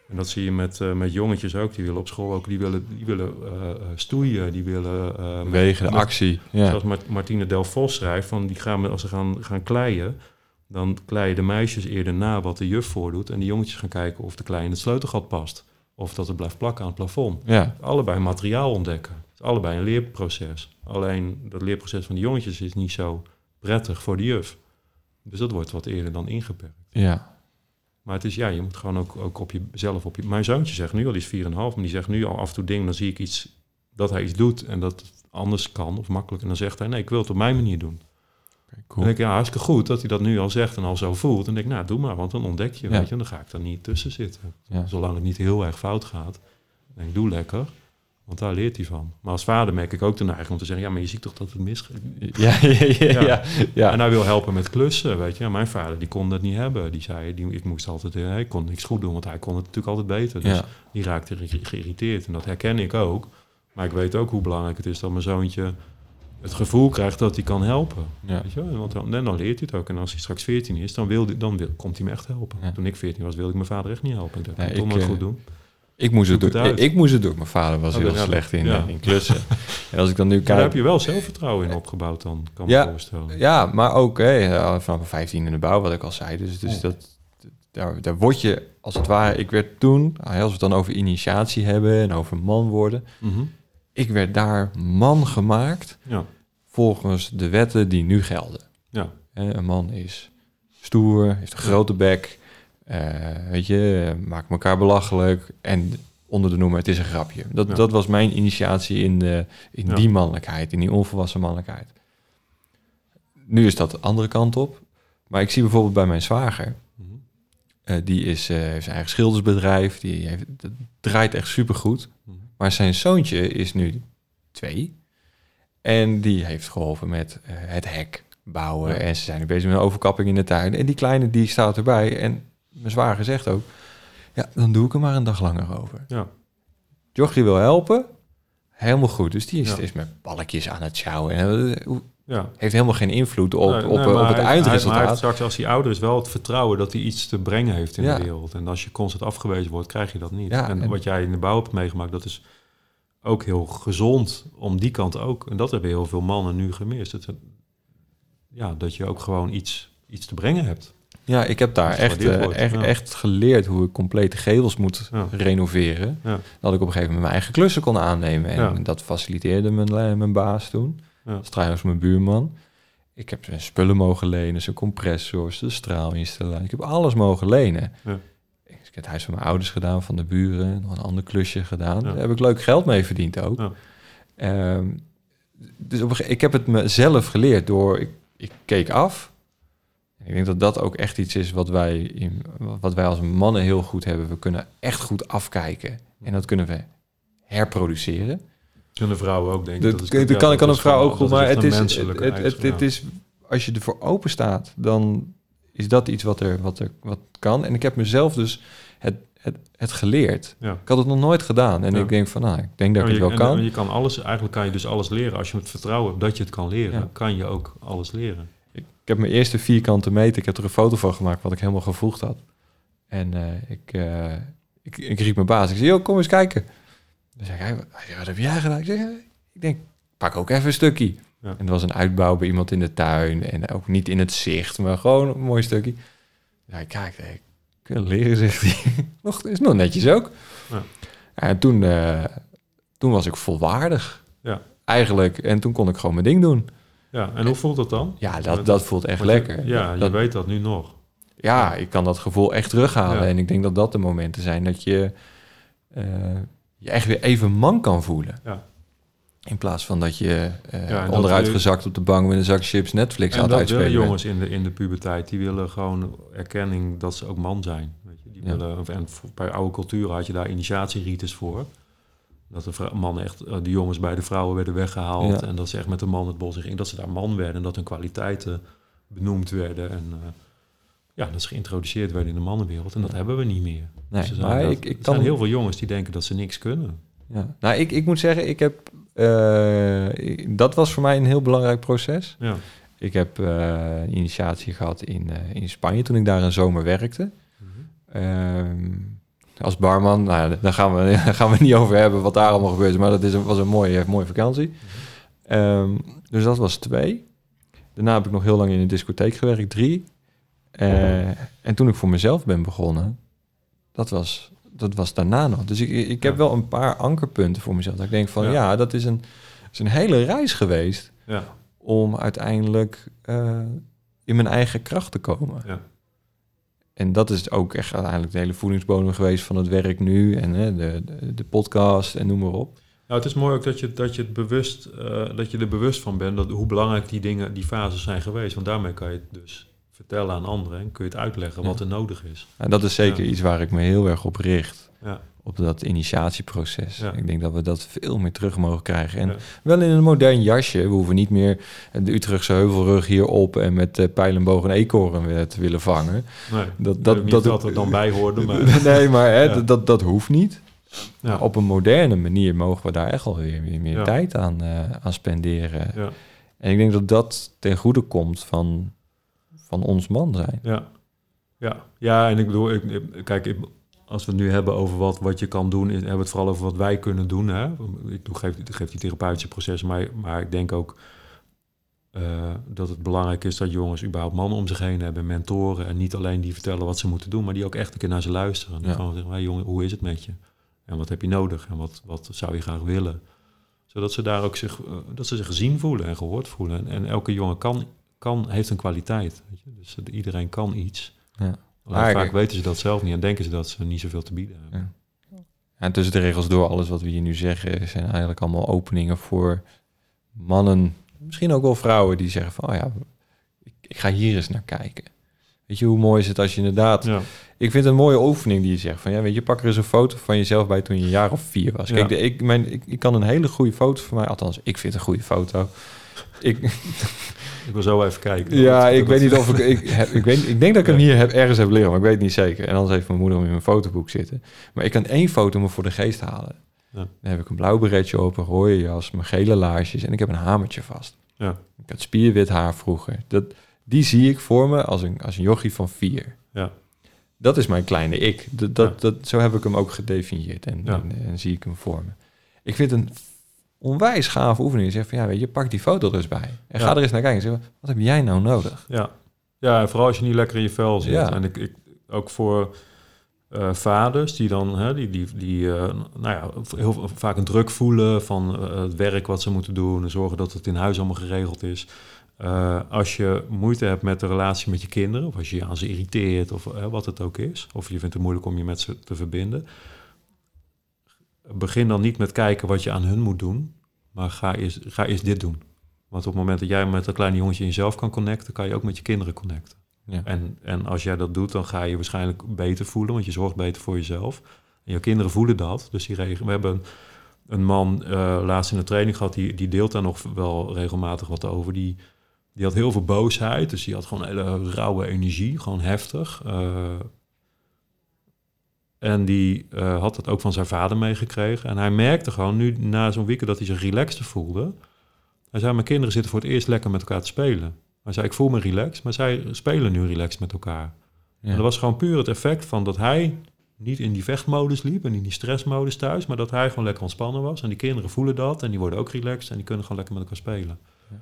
En dat zie je met, eh, met jongetjes ook. Die willen op school ook, die willen, die willen eh, stoeien, die willen...
wegen,
met-
actie. Ja,
Zoals Mart- Martine Del Vos schrijft, van die gaan, als ze gaan, gaan kleien, dan kleien de meisjes eerder na wat de juf voordoet. En de jongetjes gaan kijken of de klei in het sleutelgat past. Of dat het blijft plakken aan het plafond.
ja,
Allebei materiaal ontdekken. Het is allebei een leerproces. Alleen dat leerproces van de jongetjes is niet zo prettig voor de juf. Dus dat wordt wat eerder dan ingeperkt.
ja.
Maar het is, ja, je moet gewoon ook, ook op jezelf op je... Mijn zoontje zegt nu al, die is 4,5, maar die zegt nu al af en toe dingen, dan zie ik iets, dat hij iets doet en dat het anders kan of makkelijk. En dan zegt hij, nee, ik wil het op mijn manier doen.
Oké,
Dan
cool.
denk ik, ja, hartstikke goed dat hij dat nu al zegt en al zo voelt. Dan denk ik, nou, doe maar, want dan ontdek je,
Ja.
weet je. En dan ga ik daar niet tussen zitten.
Ja.
Zolang het niet heel erg fout gaat. Denk ik, doe lekker, want daar leert hij van. Maar als vader merk ik ook de neiging om te zeggen, ja, maar je ziet toch dat het misgaat.
Ja, ja, ja, ja.
En hij wil helpen met klussen, weet je. Mijn vader, die kon dat niet hebben. Die zei, die, ik moest altijd, eh, hij kon niks goed doen, want hij kon het natuurlijk altijd beter. Dus die raakte ge- geïrriteerd. En dat herken ik ook. Maar ik weet ook hoe belangrijk het is dat mijn zoontje het gevoel krijgt dat hij kan helpen.
Ja.
Weet je? Want dan, en dan leert hij het ook. En als hij straks 14 is, dan, wil, dan wil, komt hij me echt helpen. Toen ik 14 was, wilde ik mijn vader echt niet helpen. Ik dacht, ik kon het goed doen.
Ik moest het doen.
het uit.
Ik, ik moest het doen. Mijn vader was
Oh,
heel slecht in,
ja.
eh, in klussen. en als ik dan nu
Daar heb
kijk...
je wel zelfvertrouwen in opgebouwd dan, kan ik
Ja.
me voorstellen.
Ja, maar ook hè, ja, vanaf mijn 15 in de bouw, wat ik al zei. Dus, dus
Ja.
dat, daar, daar word je, als het ware... Ik werd toen, als we het dan over initiatie hebben en over man worden...
Mhm.
Ik werd daar man gemaakt
Ja,
volgens de wetten die nu gelden.
ja,
Hè, Een man is stoer, heeft een grote bek, eh, weet je, eh, maakt elkaar belachelijk en onder de noemer het is een grapje. Dat,
Ja.
dat was mijn initiatie in, de, in
Ja.
die mannelijkheid, in die onvolwassen mannelijkheid. Nu is dat de andere kant op, maar ik zie bijvoorbeeld bij mijn zwager,
Mhm.
eh, die is, eh, heeft zijn eigen schildersbedrijf, die heeft, dat draait echt supergoed.
Mhm.
Maar zijn zoontje is nu twee. En die heeft geholpen met eh, het hek bouwen.
Ja.
En ze zijn nu bezig met een overkapping in de tuin. En die kleine die staat erbij. En mijn zwager zegt ook... Ja, dan doe ik er maar een dag langer over.
ja,
Jochie wil helpen. Helemaal goed. Dus die is,
Ja.
is met balkjes aan het sjouwen. En eh,
Ja.
heeft helemaal geen invloed op,
Nee,
op,
nee,
eh, op het
hij- Hij, maar hij
eindresultaat.
heeft straks als hij ouder is wel het vertrouwen dat hij iets te brengen heeft in
Ja.
de wereld. En als je constant afgewezen wordt, krijg je dat niet.
Ja,
en,
en-
wat jij in de bouw hebt meegemaakt, dat is ook heel gezond om die kant ook. En dat hebben heel veel mannen nu gemist. Het, ja, dat je ook gewoon iets, iets te brengen hebt.
Ja, ik heb daar echt, eh,
wordt,
echt,
ja.
echt geleerd hoe ik complete gevels moet
Ja.
renoveren.
Ja.
Dat ik op een gegeven moment mijn eigen klussen kon aannemen. En dat faciliteerde mijn, eh, mijn baas toen. Dat is trouwens mijn buurman. Ik heb zijn spullen mogen lenen, zijn compressors, de straalinstallatie. Ik heb alles mogen lenen.
Ja.
Ik heb het huis van mijn ouders gedaan, van de buren, nog een ander klusje gedaan. Daar heb ik leuk geld mee verdiend ook. Ehm, dus op een ik heb het mezelf geleerd door, ik, ik keek af. Ik denk dat dat ook echt iets is wat wij, in, wat wij als mannen heel goed hebben. We kunnen echt goed afkijken. En dat kunnen we herproduceren.
Kunnen vrouwen ook denken.
Dat,
is-
dat
ja,
kan, kan een vrouw ook goed,
dat
maar het is, het, het, is, als je ervoor open staat, dan is dat iets wat er, wat er wat kan. En ik heb mezelf dus het, het, het geleerd.
Ja.
Ik had het nog nooit gedaan. En
Ja.
ik denk van, nou, ik denk dat ik het wel
en-
kan.
Je kan alles, eigenlijk kan je dus alles leren. Als je het vertrouwen hebt dat je het kan leren, kan je ook alles leren.
Ik, heb mijn eerste vierkante meter, ik heb er een foto van gemaakt wat ik helemaal gevoegd had. En eh, ik, eh, ik, ik riep mijn baas, ik zei, joh, kom eens kijken. Dan zei hij, wat heb jij gedaan? Ik zeg, "Ja, ik denk, pak ook even een stukje.
Ja.
En er was een uitbouw bij iemand in de tuin en ook niet in het zicht, maar gewoon een mooi stukje. Ja, kijk, ik kan leren, zegt hij. nog, is nog netjes ook.
Ja.
En toen, eh, toen was ik volwaardig.
Ja.
Eigenlijk. En toen kon ik gewoon mijn ding doen.
Ja, en hoe voelt dat dan?
Ja, dat, dat voelt echt
want je-
lekker.
Ja, je
dat,
weet dat nu nog.
ja, ik kan dat gevoel echt terughalen.
Ja.
En ik denk dat dat de momenten zijn dat je eh, je echt weer even man kan voelen.
Ja.
In plaats van dat je eh
Ja, en dat
onderuit
we-
gezakt op de bank met een zak chips Netflix aan
En
het
dat willen
uitspelen.
jongens in de, in de puberteit, die willen gewoon erkenning dat ze ook man zijn. Weet je? Die willen, en bij oude culturen had je daar initiatierites voor. Dat de vrou- mannen echt, eh, de jongens bij de vrouwen werden weggehaald.
Ja.
En dat ze echt met de man het bos in gingen. Dat ze daar man werden en dat hun kwaliteiten benoemd werden. En eh, ja, dat ze geïntroduceerd werden in de mannenwereld. En dat hebben we niet meer.
Nee,
Dus er zijn,
maar
dat-
ik, ik
er
kan
zijn heel veel jongens die denken dat ze niks kunnen.
Ja. Nou, ik, ik moet zeggen, ik heb, eh, ik- dat was voor mij een heel belangrijk proces.
Ja,
Ik heb initiatie gehad in, in Spanje toen ik daar een zomer werkte. Ehm, als barman, nou, daar gaan we, daar gaan we niet over hebben wat daar allemaal gebeurt, maar dat is was een mooie, mooie vakantie. Ehm, dus dat was twee. Daarna heb ik nog heel lang in een discotheek gewerkt, drie. Eh, en toen ik voor mezelf ben begonnen, dat was, dat was daarna nog. Dus ik, ik heb
Ja.
wel een paar ankerpunten voor mezelf. Dat ik denk van ja,
Ja.
dat is een, is een hele reis geweest
ja,
om uiteindelijk eh, in mijn eigen kracht te komen. En dat is ook echt uiteindelijk de hele voedingsbodem geweest van het werk nu en hè, de, de, de podcast en noem maar op.
Nou, het is mooi ook dat je, dat je, het bewust, eh, dat je er bewust van bent dat, hoe belangrijk die dingen, die fases zijn geweest. Want daarmee kan je het dus vertellen aan anderen en kun je het uitleggen
Ja.
wat er nodig is.
En dat is zeker
Ja.
iets waar ik me heel erg op richt.
Ja.
Op dat initiatieproces.
Ja.
Ik denk dat we dat veel meer terug mogen krijgen. En
Ja.
wel in een modern jasje. We hoeven niet meer de Utrechtse heuvelrug hierop en met uh, pijlenboog en eekhoorn te willen vangen.
Nee,
Dat,
dat,
dat,
niet
dat,
dat er dan bij hoorde, maar...
nee, maar hè,
Ja.
dat, dat, hoeft niet. Op een moderne manier mogen we daar echt wel weer, weer meer tijd aan, eh, aan spenderen.
Ja,
En ik denk dat dat ten goede komt van, van ons man zijn.
ja, ja. ja, en ik bedoel, ik, ik- kijk, ik- als we het nu hebben over wat, wat je kan doen, hebben we het vooral over wat wij kunnen doen. Hè? Ik doe- geef, geef die therapeutische processen, maar, maar ik denk ook eh, dat het belangrijk is dat jongens überhaupt mannen om zich heen hebben, mentoren, en niet alleen die vertellen wat ze moeten doen, maar die ook echt een keer naar ze luisteren. En
Ja.
gewoon zeggen, hey, jongen, hoe is het met je? En wat heb je nodig? En wat, wat zou je graag willen? Zodat ze daar ook zich, eh, dat ze zich gezien voelen en gehoord voelen. En, en elke jongen kan, kan, heeft een kwaliteit. Weet je? Dus iedereen kan iets.
Ja.
Alleen
Maar
vaak weten ze dat zelf niet en denken ze dat ze niet zoveel te bieden hebben.
En tussen de regels door, alles wat we hier nu zeggen, zijn eigenlijk allemaal openingen voor mannen, misschien ook wel vrouwen, die zeggen van, oh ja, ik, ik ga hier eens naar kijken. Weet je, hoe mooi is het als je inderdaad...
Ja,
Ik vind het een mooie oefening die je zegt van, ja, weet je, pak er eens een foto van jezelf bij toen je een jaar of vier was. Kijk,
Ja.
de- ik, mijn, ik, ik kan een hele goede foto van mij, althans, ik vind een goede foto. Ik,
ik wil zo even kijken.
Ja, ik weet niet of ik... Ik, heb, ik, weet, ik denk dat ik hem hier heb, ergens heb liggen, maar ik weet het niet zeker. En anders heeft mijn moeder hem in mijn fotoboek zitten. Maar ik kan één foto me voor de geest halen.
Ja.
Dan heb ik een blauw beretje op, een rode jas, mijn gele laarsjes en ik heb een hamertje vast.
Ja.
Ik had spierwit haar vroeger. Dat, die zie ik voor me als een, als een jochie van vier.
Ja.
Dat is mijn kleine ik. Dat, dat,
Ja.
dat, zo heb ik hem ook gedefinieerd en, en, en zie ik hem voor me. Ik vind een onwijs gave oefening. Je zegt van ja, weet je, pak die foto eens bij. En
Ja.
ga er eens naar kijken. Zeg, wat heb jij nou nodig?
Ja. ja, vooral als je niet lekker in je vel zit.
Ja.
En ik, ik, ook voor eh, vaders die dan, hè, die, die, die eh, nou ja, heel vaak een druk voelen van eh, het werk wat ze moeten doen en zorgen dat het in huis allemaal geregeld is. Als je moeite hebt met de relatie met je kinderen, of als je je aan ze irriteert, of wat het ook is, of je vindt het moeilijk om je met ze te verbinden, begin dan niet met kijken wat je aan hun moet doen, maar ga eerst, ga eerst dit doen. Want op het moment dat jij met een klein jongetje in jezelf kan connecten, kan je ook met je kinderen connecten.
Ja.
En, en als jij dat doet, dan ga je je waarschijnlijk beter voelen, want je zorgt beter voor jezelf. En je kinderen voelen dat. Dus die regen. We hebben een, een man eh, laatst in de training gehad, die, die deelt daar nog wel regelmatig wat over. Die, die had heel veel boosheid, dus die had gewoon hele rauwe energie, gewoon heftig. Eh, en die eh, had dat ook van zijn vader meegekregen. En hij merkte gewoon nu na zo'n weekend dat hij zich relaxter voelde. Hij zei, mijn kinderen zitten voor het eerst lekker met elkaar te spelen. Hij zei, ik voel me relaxed, maar zij spelen nu relaxed met elkaar.
Ja.
En dat was gewoon puur het effect van dat hij niet in die vechtmodus liep en in die stressmodus thuis, maar dat hij gewoon lekker ontspannen was. En die kinderen voelen dat en die worden ook relaxed en die kunnen gewoon lekker met elkaar spelen.
Ja.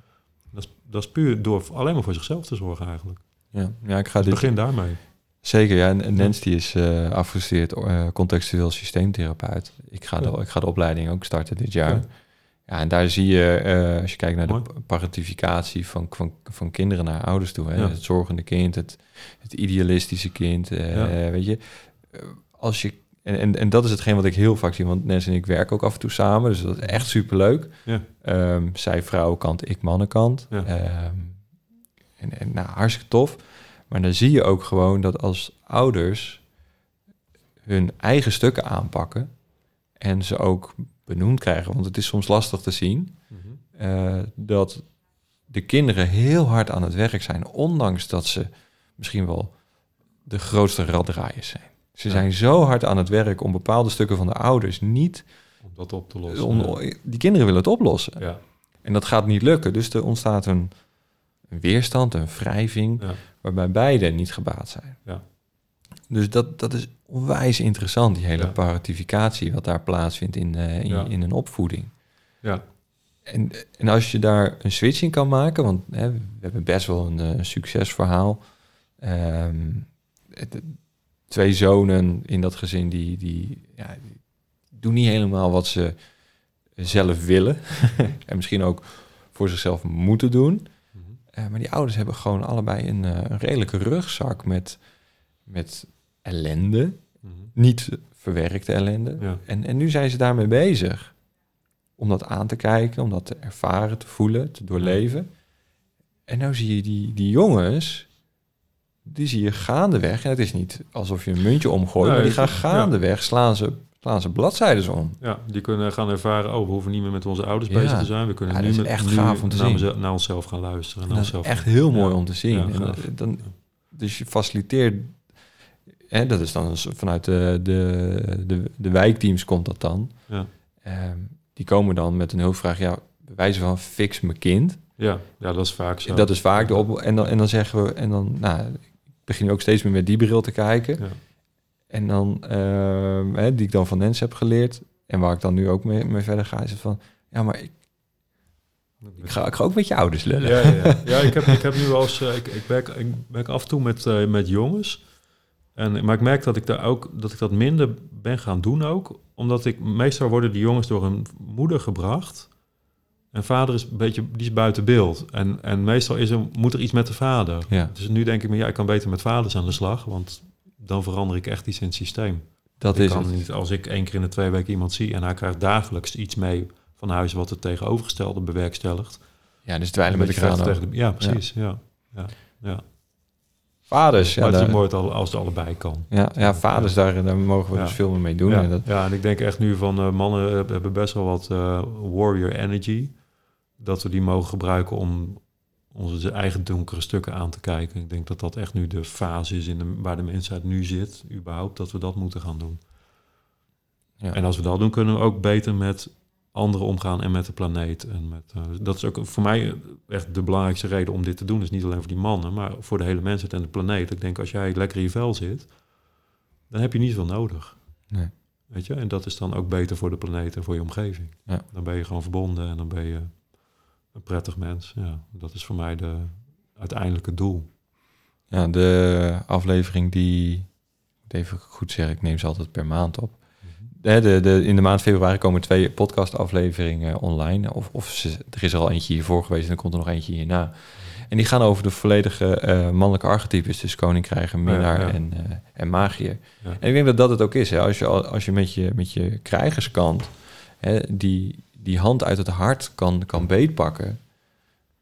Dat, is, dat is puur door alleen maar voor zichzelf te zorgen eigenlijk.
Ja, ja ik ga
Dus
dit...
begin daarmee.
Zeker, ja. En en Nens die is eh, afgestudeerd eh, contextueel systeemtherapeut. Ik ga, de,
Ja.
ik ga de opleiding ook starten dit jaar.
Ja.
Ja, en daar zie je, eh, als je kijkt naar
Mooi.
de parentificatie van, van, van kinderen naar ouders toe. Hè?
Ja.
Het zorgende kind, het, het idealistische kind. Weet je, als je en, en, en dat is hetgeen wat ik heel vaak zie, want Nens en ik werken ook af en toe samen. Dus dat is echt superleuk.
Ja.
Ehm, zij vrouwenkant, ik mannenkant. Ehm, en, en nou, hartstikke tof. Maar dan zie je ook gewoon dat als ouders hun eigen stukken aanpakken en ze ook benoemd krijgen, want het is soms lastig te zien, eh, dat de kinderen heel hard aan het werk zijn, ondanks dat ze misschien wel de grootste raddraaiers zijn. Ze
Ja.
zijn zo hard aan het werk om bepaalde stukken van de ouders niet...
Om dat op te lossen.
Om, die kinderen willen het oplossen.
ja.
En dat gaat niet lukken. Dus er ontstaat een, een weerstand, een wrijving,
Ja.
waarbij beide niet gebaat zijn.
Ja.
Dus dat, dat is onwijs interessant, die hele
Ja.
parentificatie, wat daar plaatsvindt in, eh, in,
Ja.
in een opvoeding.
Ja.
En, en als je daar een switch in kan maken, want hè, we hebben best wel een eh, succesverhaal. Ehm, het- twee zonen in dat gezin die, die, ja, die doen niet helemaal wat ze zelf willen. en misschien ook voor zichzelf moeten doen. Eh, maar die ouders hebben gewoon allebei een, een redelijke rugzak met, met ellende.
Mhm.
Niet verwerkte ellende.
Ja.
En, en nu zijn ze daarmee bezig. Om dat aan te kijken, om dat te ervaren, te voelen, te doorleven. En nou zie je die, die jongens, die zie je gaandeweg. En het is niet alsof je een muntje omgooit,
Nee,
maar die gaan gaandeweg, slaan ze, slaan ze bladzijden om.
Ja, die kunnen gaan ervaren, oh, we hoeven niet meer met onze ouders
Ja.
bezig te zijn. We kunnen
Ja,
nu,
is
met,
echt
nu
gaaf om te
naar,
zien.
naar onszelf gaan luisteren.
En dat is
onszelf
echt heel mooi om te zien. En dan, dus je faciliteert, hè, dat is dan vanuit de, de, de, de wijkteams komt dat dan.
Ja.
Ehm, die komen dan met een hulpvraag, ja, bij wijze van fix mijn kind.
Ja, ja, dat is vaak zo.
Dat is vaak de op. En dan, en dan zeggen we, en dan nou, ik begin ook steeds meer met die bril te kijken. En dan, ehm, hè, die ik dan van Nens heb geleerd. En waar ik dan nu ook mee, mee verder ga, is het van, ja, maar ik, ik, ga, ik ga ook met je ouders lullen.
Ja, ja, ja. ja ik, heb, ik heb nu wel eens... eh, Ik, ik, werk, ik werk af en toe met, eh, met jongens. En, maar ik merk dat ik, daar ook, dat ik dat minder ben gaan doen ook. Omdat ik... Meestal worden die jongens door hun moeder gebracht. En vader is een beetje... Die is buiten beeld. En, en meestal is er, moet er iets met de vader.
Ja.
Dus nu denk ik me... Ja, ik kan beter met vaders aan de slag. Want dan verander ik echt iets in het systeem.
Dat
ik
is
kan
het.
niet, als ik één keer in de twee weken iemand zie... en hij krijgt dagelijks iets mee van huis... wat het tegenovergestelde bewerkstelligt...
Ja, dus dweilen met
Een
elkaar
beetje
aan.
vechten tegen de- Ja, precies. Ja. Ja. Ja.
Vaders, ja,
maar het
daar-
mooi al- als het allebei kan.
ja, ja, vaders, daar, daar mogen we dus veel meer mee doen.
ja.
En dat,
ja, en ik denk echt nu van eh, mannen hebben- hebben best wel wat eh, warrior energy. Dat we die mogen gebruiken om onze eigen donkere stukken aan te kijken. Ik denk dat dat echt nu de fase is in de, waar de mensheid nu zit, überhaupt, dat we dat moeten gaan doen.
Ja.
En als we dat doen, kunnen we ook beter met anderen omgaan en met de planeet. En met, eh, dat is ook voor mij echt de belangrijkste reden om dit te doen. Dus niet alleen voor die mannen, maar voor de hele mensheid en de planeet. Ik denk, als jij lekker in je vel zit, dan heb je niet veel nodig.
Nee.
Weet je? En dat is dan ook beter voor de planeet en voor je omgeving.
Ja.
Dan ben je gewoon verbonden en dan ben je een prettig mens. Ja, dat is voor mij de uiteindelijke doel.
Ja, de aflevering die, even goed zeggen, ik neem ze altijd per maand op. De, de, de, in de maand februari komen twee podcastafleveringen online. Of, of ze, er is er al eentje hiervoor geweest en er komt er nog eentje hierna. En die gaan over de volledige eh, mannelijke archetypes. Dus koning krijgen, minnaar
Ja, ja.
en, eh en magier.
Ja.
En ik denk dat dat het ook is. Hè? Als, je, al- als je met je, met je krijgerskant hè, die, die hand uit het hart kan, kan beetpakken.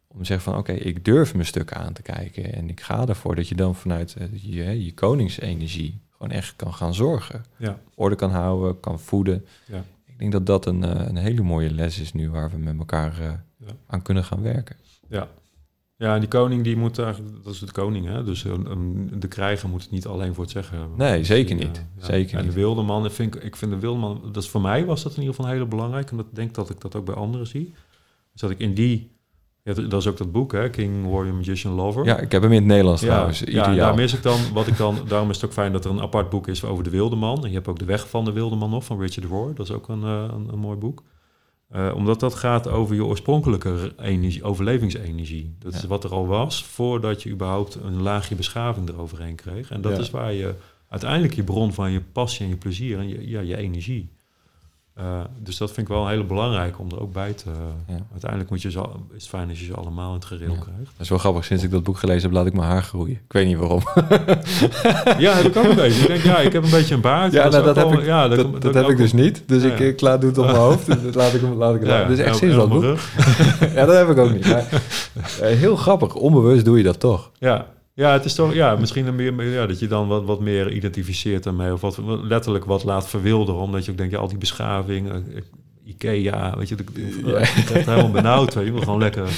Om te zeggen van oké, ik durf mijn stuk aan te kijken. En ik ga ervoor dat je dan vanuit eh, je, je koningsenergie gewoon echt kan gaan zorgen.
Ja.
Orde kan houden, kan voeden.
Ja.
Ik denk dat dat een, eh, een hele mooie les is nu waar we met elkaar eh,
Ja.
aan kunnen gaan werken.
Ja. Ja, en die koning die moet eigenlijk, dat is de koning, hè? Dus een, een- de krijger moet het niet alleen voor het zeggen hebben.
Nee,
Dus
zeker
die,
niet.
eh, ja.
Zeker
en
niet.
de wilde man, ik vind, ik vind de wilde man, dat is voor mij was dat in ieder geval heel belangrijk. En dat ik denk dat ik dat ook bij anderen zie. Dus dat ik in die, ja, dat is ook dat boek, hè? King, Warrior, Magician, Lover.
Ja, ik heb hem in het Nederlands
Ja,
trouwens.
ja, daar mis ik dan, wat ik dan, daarom is het ook fijn dat er een apart boek is over de wilde man. En je hebt ook De Weg van de Wilde Man nog, van Richard Rohr. Dat is ook een, eh, een, een mooi boek. Eh, omdat dat gaat over je oorspronkelijke energie, overlevingsenergie. Dat is wat er al was voordat je überhaupt een laagje beschaving eroverheen kreeg. En dat
Ja.
is waar je uiteindelijk je bron van je passie en je plezier en je, ja, je energie. Eh, dus dat vind ik wel een hele belangrijke om er ook bij te...
Ja.
Uiteindelijk moet je ze, is het fijn als je ze allemaal in het gereel
Ja.
krijgt.
Dat is wel grappig. Sinds ik dat boek gelezen heb, laat ik mijn haar groeien. Ik weet niet waarom.
Ja, heb ik ook een beetje. Ik denk, ja, ik heb een beetje een baard.
Ja, nou, dat heb
wel-
ik-
ja,
dat heb ik dus niet. Dus ik, ik laat doe het op mijn hoofd. dat laat ik hem, laat ik
Ja,
is echt sinds dat boek. Ja, dat heb ik ook niet. Maar, eh, heel grappig. Onbewust doe je dat toch.
Ja. Ja, het is toch ja, misschien een meer, ja, dat je dan wat, wat meer identificeert ermee. Of wat, letterlijk wat laat verwilderen. Omdat je ook denkt, ja, al die beschaving, eh, Ikea, weet je, ik, helemaal benauwd. Je, wil gewoon lekker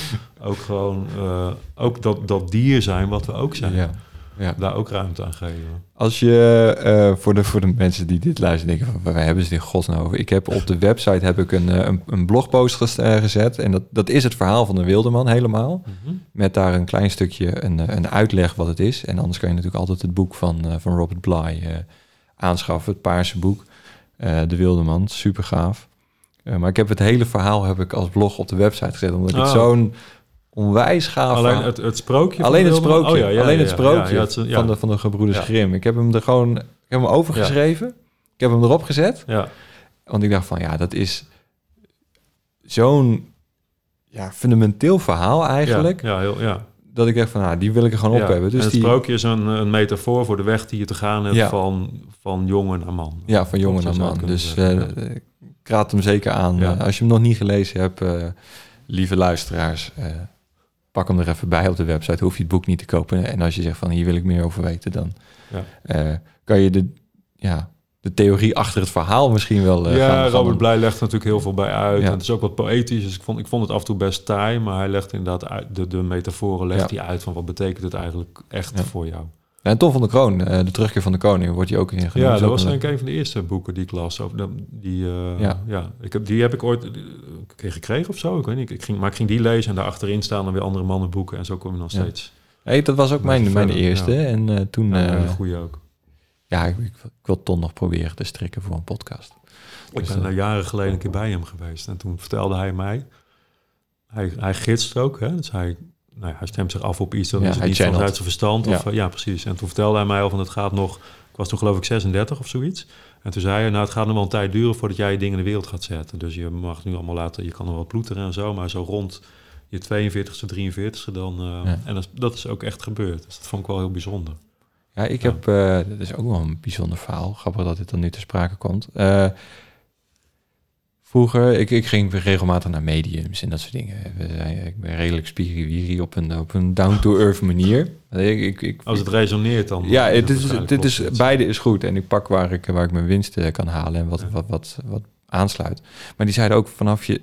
ook gewoon, eh, ook dat, dat dier zijn wat we ook zijn.
Ja. Ja.
Daar ook ruimte aan geven.
Als je eh, voor, de, voor de mensen die dit luisteren denken van waar hebben ze in godsnaam over? Ik heb op de website heb ik een, eh, een, een blogpost eh, gezet en dat, dat is het verhaal van de wildeman helemaal. Met daar een klein stukje een, een uitleg wat het is. En anders kan je natuurlijk altijd het boek van, van Robert Bly aanschaffen, het paarse boek. de Wildeman, super gaaf. Maar ik heb het hele verhaal heb ik als blog op de website gezet, omdat ik het zo'n onwijs gaaf
Alleen het, het sprookje. van
Alleen het sprookje.
Oh, ja, ja,
alleen
ja,
het sprookje
ja, het
van, de, van de gebroeders
Ja.
Grimm. Ik heb hem er gewoon ik heb hem overgeschreven. Ik heb hem erop gezet.
Ja,
Want ik dacht van ja, dat is zo'n ja, fundamenteel verhaal eigenlijk.
Ja, heel, ja.
Dat ik dacht van nou, die wil ik er gewoon op hebben. Dus
en het
die,
sprookje is een, een metafoor voor de weg die je te gaan hebt van, van jongen naar man.
ja, van jongen naar man. Dus eh, ik raad hem zeker aan. Eh, als je hem nog niet gelezen hebt, eh, lieve luisteraars, pak hem er even bij op de website. Hoef je het boek niet te kopen. En als je zegt van hier wil ik meer over weten, dan
Ja.
eh, kan je de, ja, de theorie achter het verhaal misschien wel eh,
ja,
gaan, gaan
Robert
doen.
Blij legt natuurlijk heel veel bij uit.
Ja.
En het is ook wat poëtisch. Dus ik vond, ik vond het af en toe best taai. Maar hij legt inderdaad uit, de, de metaforen legt hij uit van wat betekent het eigenlijk echt voor jou.
En Tom van de Kroon, eh, de terugkeer van de koning, wordt hij ook in genoemd.
Ja, dat was ik een van de eerste boeken die ik las. Over die, eh,
Ja.
ja. ik heb, die heb ik ooit eh, gekregen of zo. Ik weet niet. Ik ging, maar ik ging die lezen en daarachterin staan dan weer andere mannenboeken. En zo kom je nog
Ja.
steeds.
Hey, dat was ook mijn, mijn
verder,
eerste.
ja.
En eh, toen,
Ja, een goede ook.
ja, ik, ik, ik wil Ton nog proberen te strikken voor een podcast.
Ik
Dus,
ben jaren geleden een keer bij hem geweest. En toen vertelde hij mij... Hij, hij gidst ook, hè. Dus hij, nou ja, hij stemt zich af op iets. Dat
Ja,
is het
hij
niet vanuit zijn verstand. Of,
Ja.
ja. precies. En toen vertelde hij mij al van het gaat nog... Ik was toen geloof ik 36 of zoiets. En toen zei hij, nou het gaat nog wel een tijd duren... voordat jij je dingen in de wereld gaat zetten. Dus je mag nu allemaal laten... Je kan nog wel ploeteren en zo. Maar zo rond je 42ste, 43ste dan... eh. En dat, dat is ook echt gebeurd. Dus dat vond ik wel heel bijzonder.
Ja, ik heb, eh dat is ook wel een bijzonder verhaal. Grappig dat dit dan nu ter sprake komt. Eh, vroeger, ik, ik ging regelmatig naar mediums en dat soort dingen. We zijn, ik ben redelijk spiriwiri op een, op een down-to-earth manier. Ik, ik, ik,
Als het resoneert dan...
ja, het is, dit is, beide is goed. En ik pak waar ik, waar ik mijn winst eh, kan halen en wat,
Ja.
wat, wat, wat aansluit. Maar die zeiden ook vanaf je,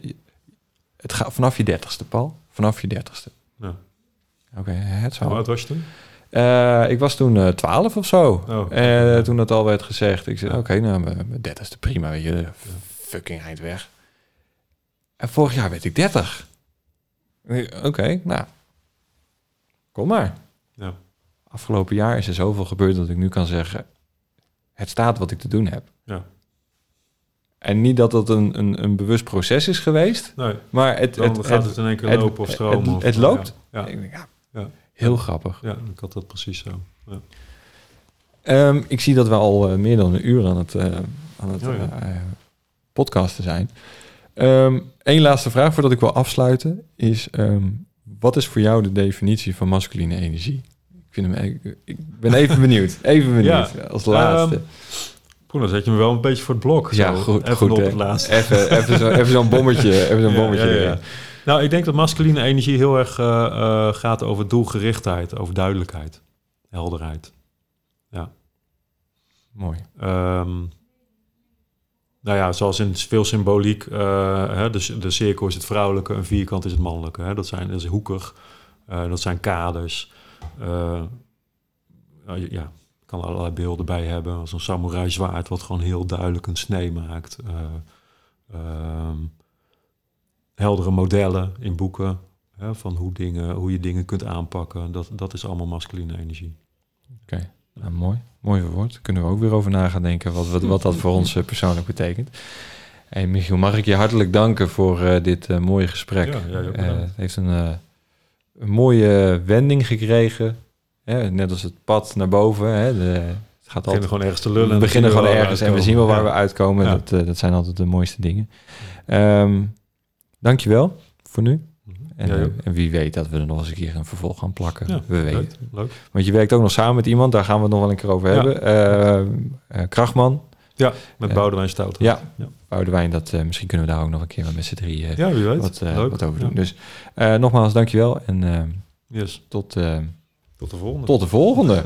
het gaat vanaf je dertigste, Paul. Vanaf je dertigste.
Ja.
Oké, het
Hoe
zou.
oud was je toen?
Eh, ik was toen eh 12 of zo.
Oh,
Eh, toen dat al werd gezegd. Ik zei,
Ja.
oké, nou, mijn 30ste prima, weet je. Fucking eind weg. En vorig jaar werd ik 30. Ik- Oké, nou. Kom maar.
Ja.
Afgelopen jaar is er zoveel gebeurd dat ik nu kan zeggen... Het staat wat ik te doen heb.
Ja.
En niet dat dat een, een, een bewust proces is geweest,
Nee,
maar het,
dan
het,
gaat
het,
het in één keer lopen of stromen.
het-
of-
het loopt.
Ja, ja,
heel grappig.
ja, ik had dat precies zo. Ja.
Ehm, ik zie dat we al eh, meer dan een uur aan het, eh, aan het
Oh ja.
eh, podcasten zijn. Eén laatste vraag voordat ik wil afsluiten is... ehm, wat is voor jou de definitie van masculine energie? Ik, vind hem, ik, ik ben even benieuwd. Even benieuwd,
Ja.
als laatste.
Ehm, Poeh, dan zet je me wel een beetje voor het blok.
ja,
zo.
goed.
Even
goed
op
hè.
het laatste.
Even, even, zo, even zo'n bommetje, even zo'n
Ja,
bommetje
ja, ja, ja. Nou, ik denk dat masculine energie heel erg eh, eh, gaat over doelgerichtheid, over duidelijkheid, helderheid.
Mooi.
Ehm, nou ja, zoals in veel symboliek, eh, hè, de, de cirkel is het vrouwelijke, een vierkant is het mannelijke. Hè? Dat, zijn, dat is hoekig, eh, dat zijn kaders. Eh, nou, ja, kan er allerlei beelden bij hebben, als een samurai zwaard wat gewoon heel duidelijk een snee maakt. Eh, ehm, heldere modellen in boeken, hè, van hoe, dingen, hoe je dingen kunt aanpakken. Dat, dat is allemaal masculine energie.
Nou, mooi. Mooi verwoord. Kunnen we ook weer over na gaan denken wat, wat, wat dat voor ons eh, persoonlijk betekent. Hey Michiel, mag ik je hartelijk danken voor eh, dit eh, mooie gesprek.
Ja, bedankt.
het heeft een, een mooie wending gekregen. Hè, net als het pad naar boven. Hè, de, het gaat
We beginnen
altijd,
gewoon ergens te lullen.
we beginnen gewoon ergens en we zien wel waar
Ja.
we uitkomen.
Ja.
Dat, dat zijn altijd de mooiste dingen. Ehm dankjewel voor nu. En, eh, en wie weet dat we er nog eens een keer een vervolg gaan plakken.
Ja,
we weten.
leuk, leuk.
Want je werkt ook nog samen met iemand, daar gaan we het nog wel een keer over
Ja.
hebben. Eh, eh, Krachtman,
Met
Ja.
Boudewijn Stout.
Ja.
ja.
Boudewijn, dat, eh, misschien kunnen we daar ook nog een keer met z'n drie
Ja, wie weet.
wat, over
Ja.
doen. Dus eh, nogmaals, dankjewel en
Yes.
tot,
Tot de volgende.
tot de volgende.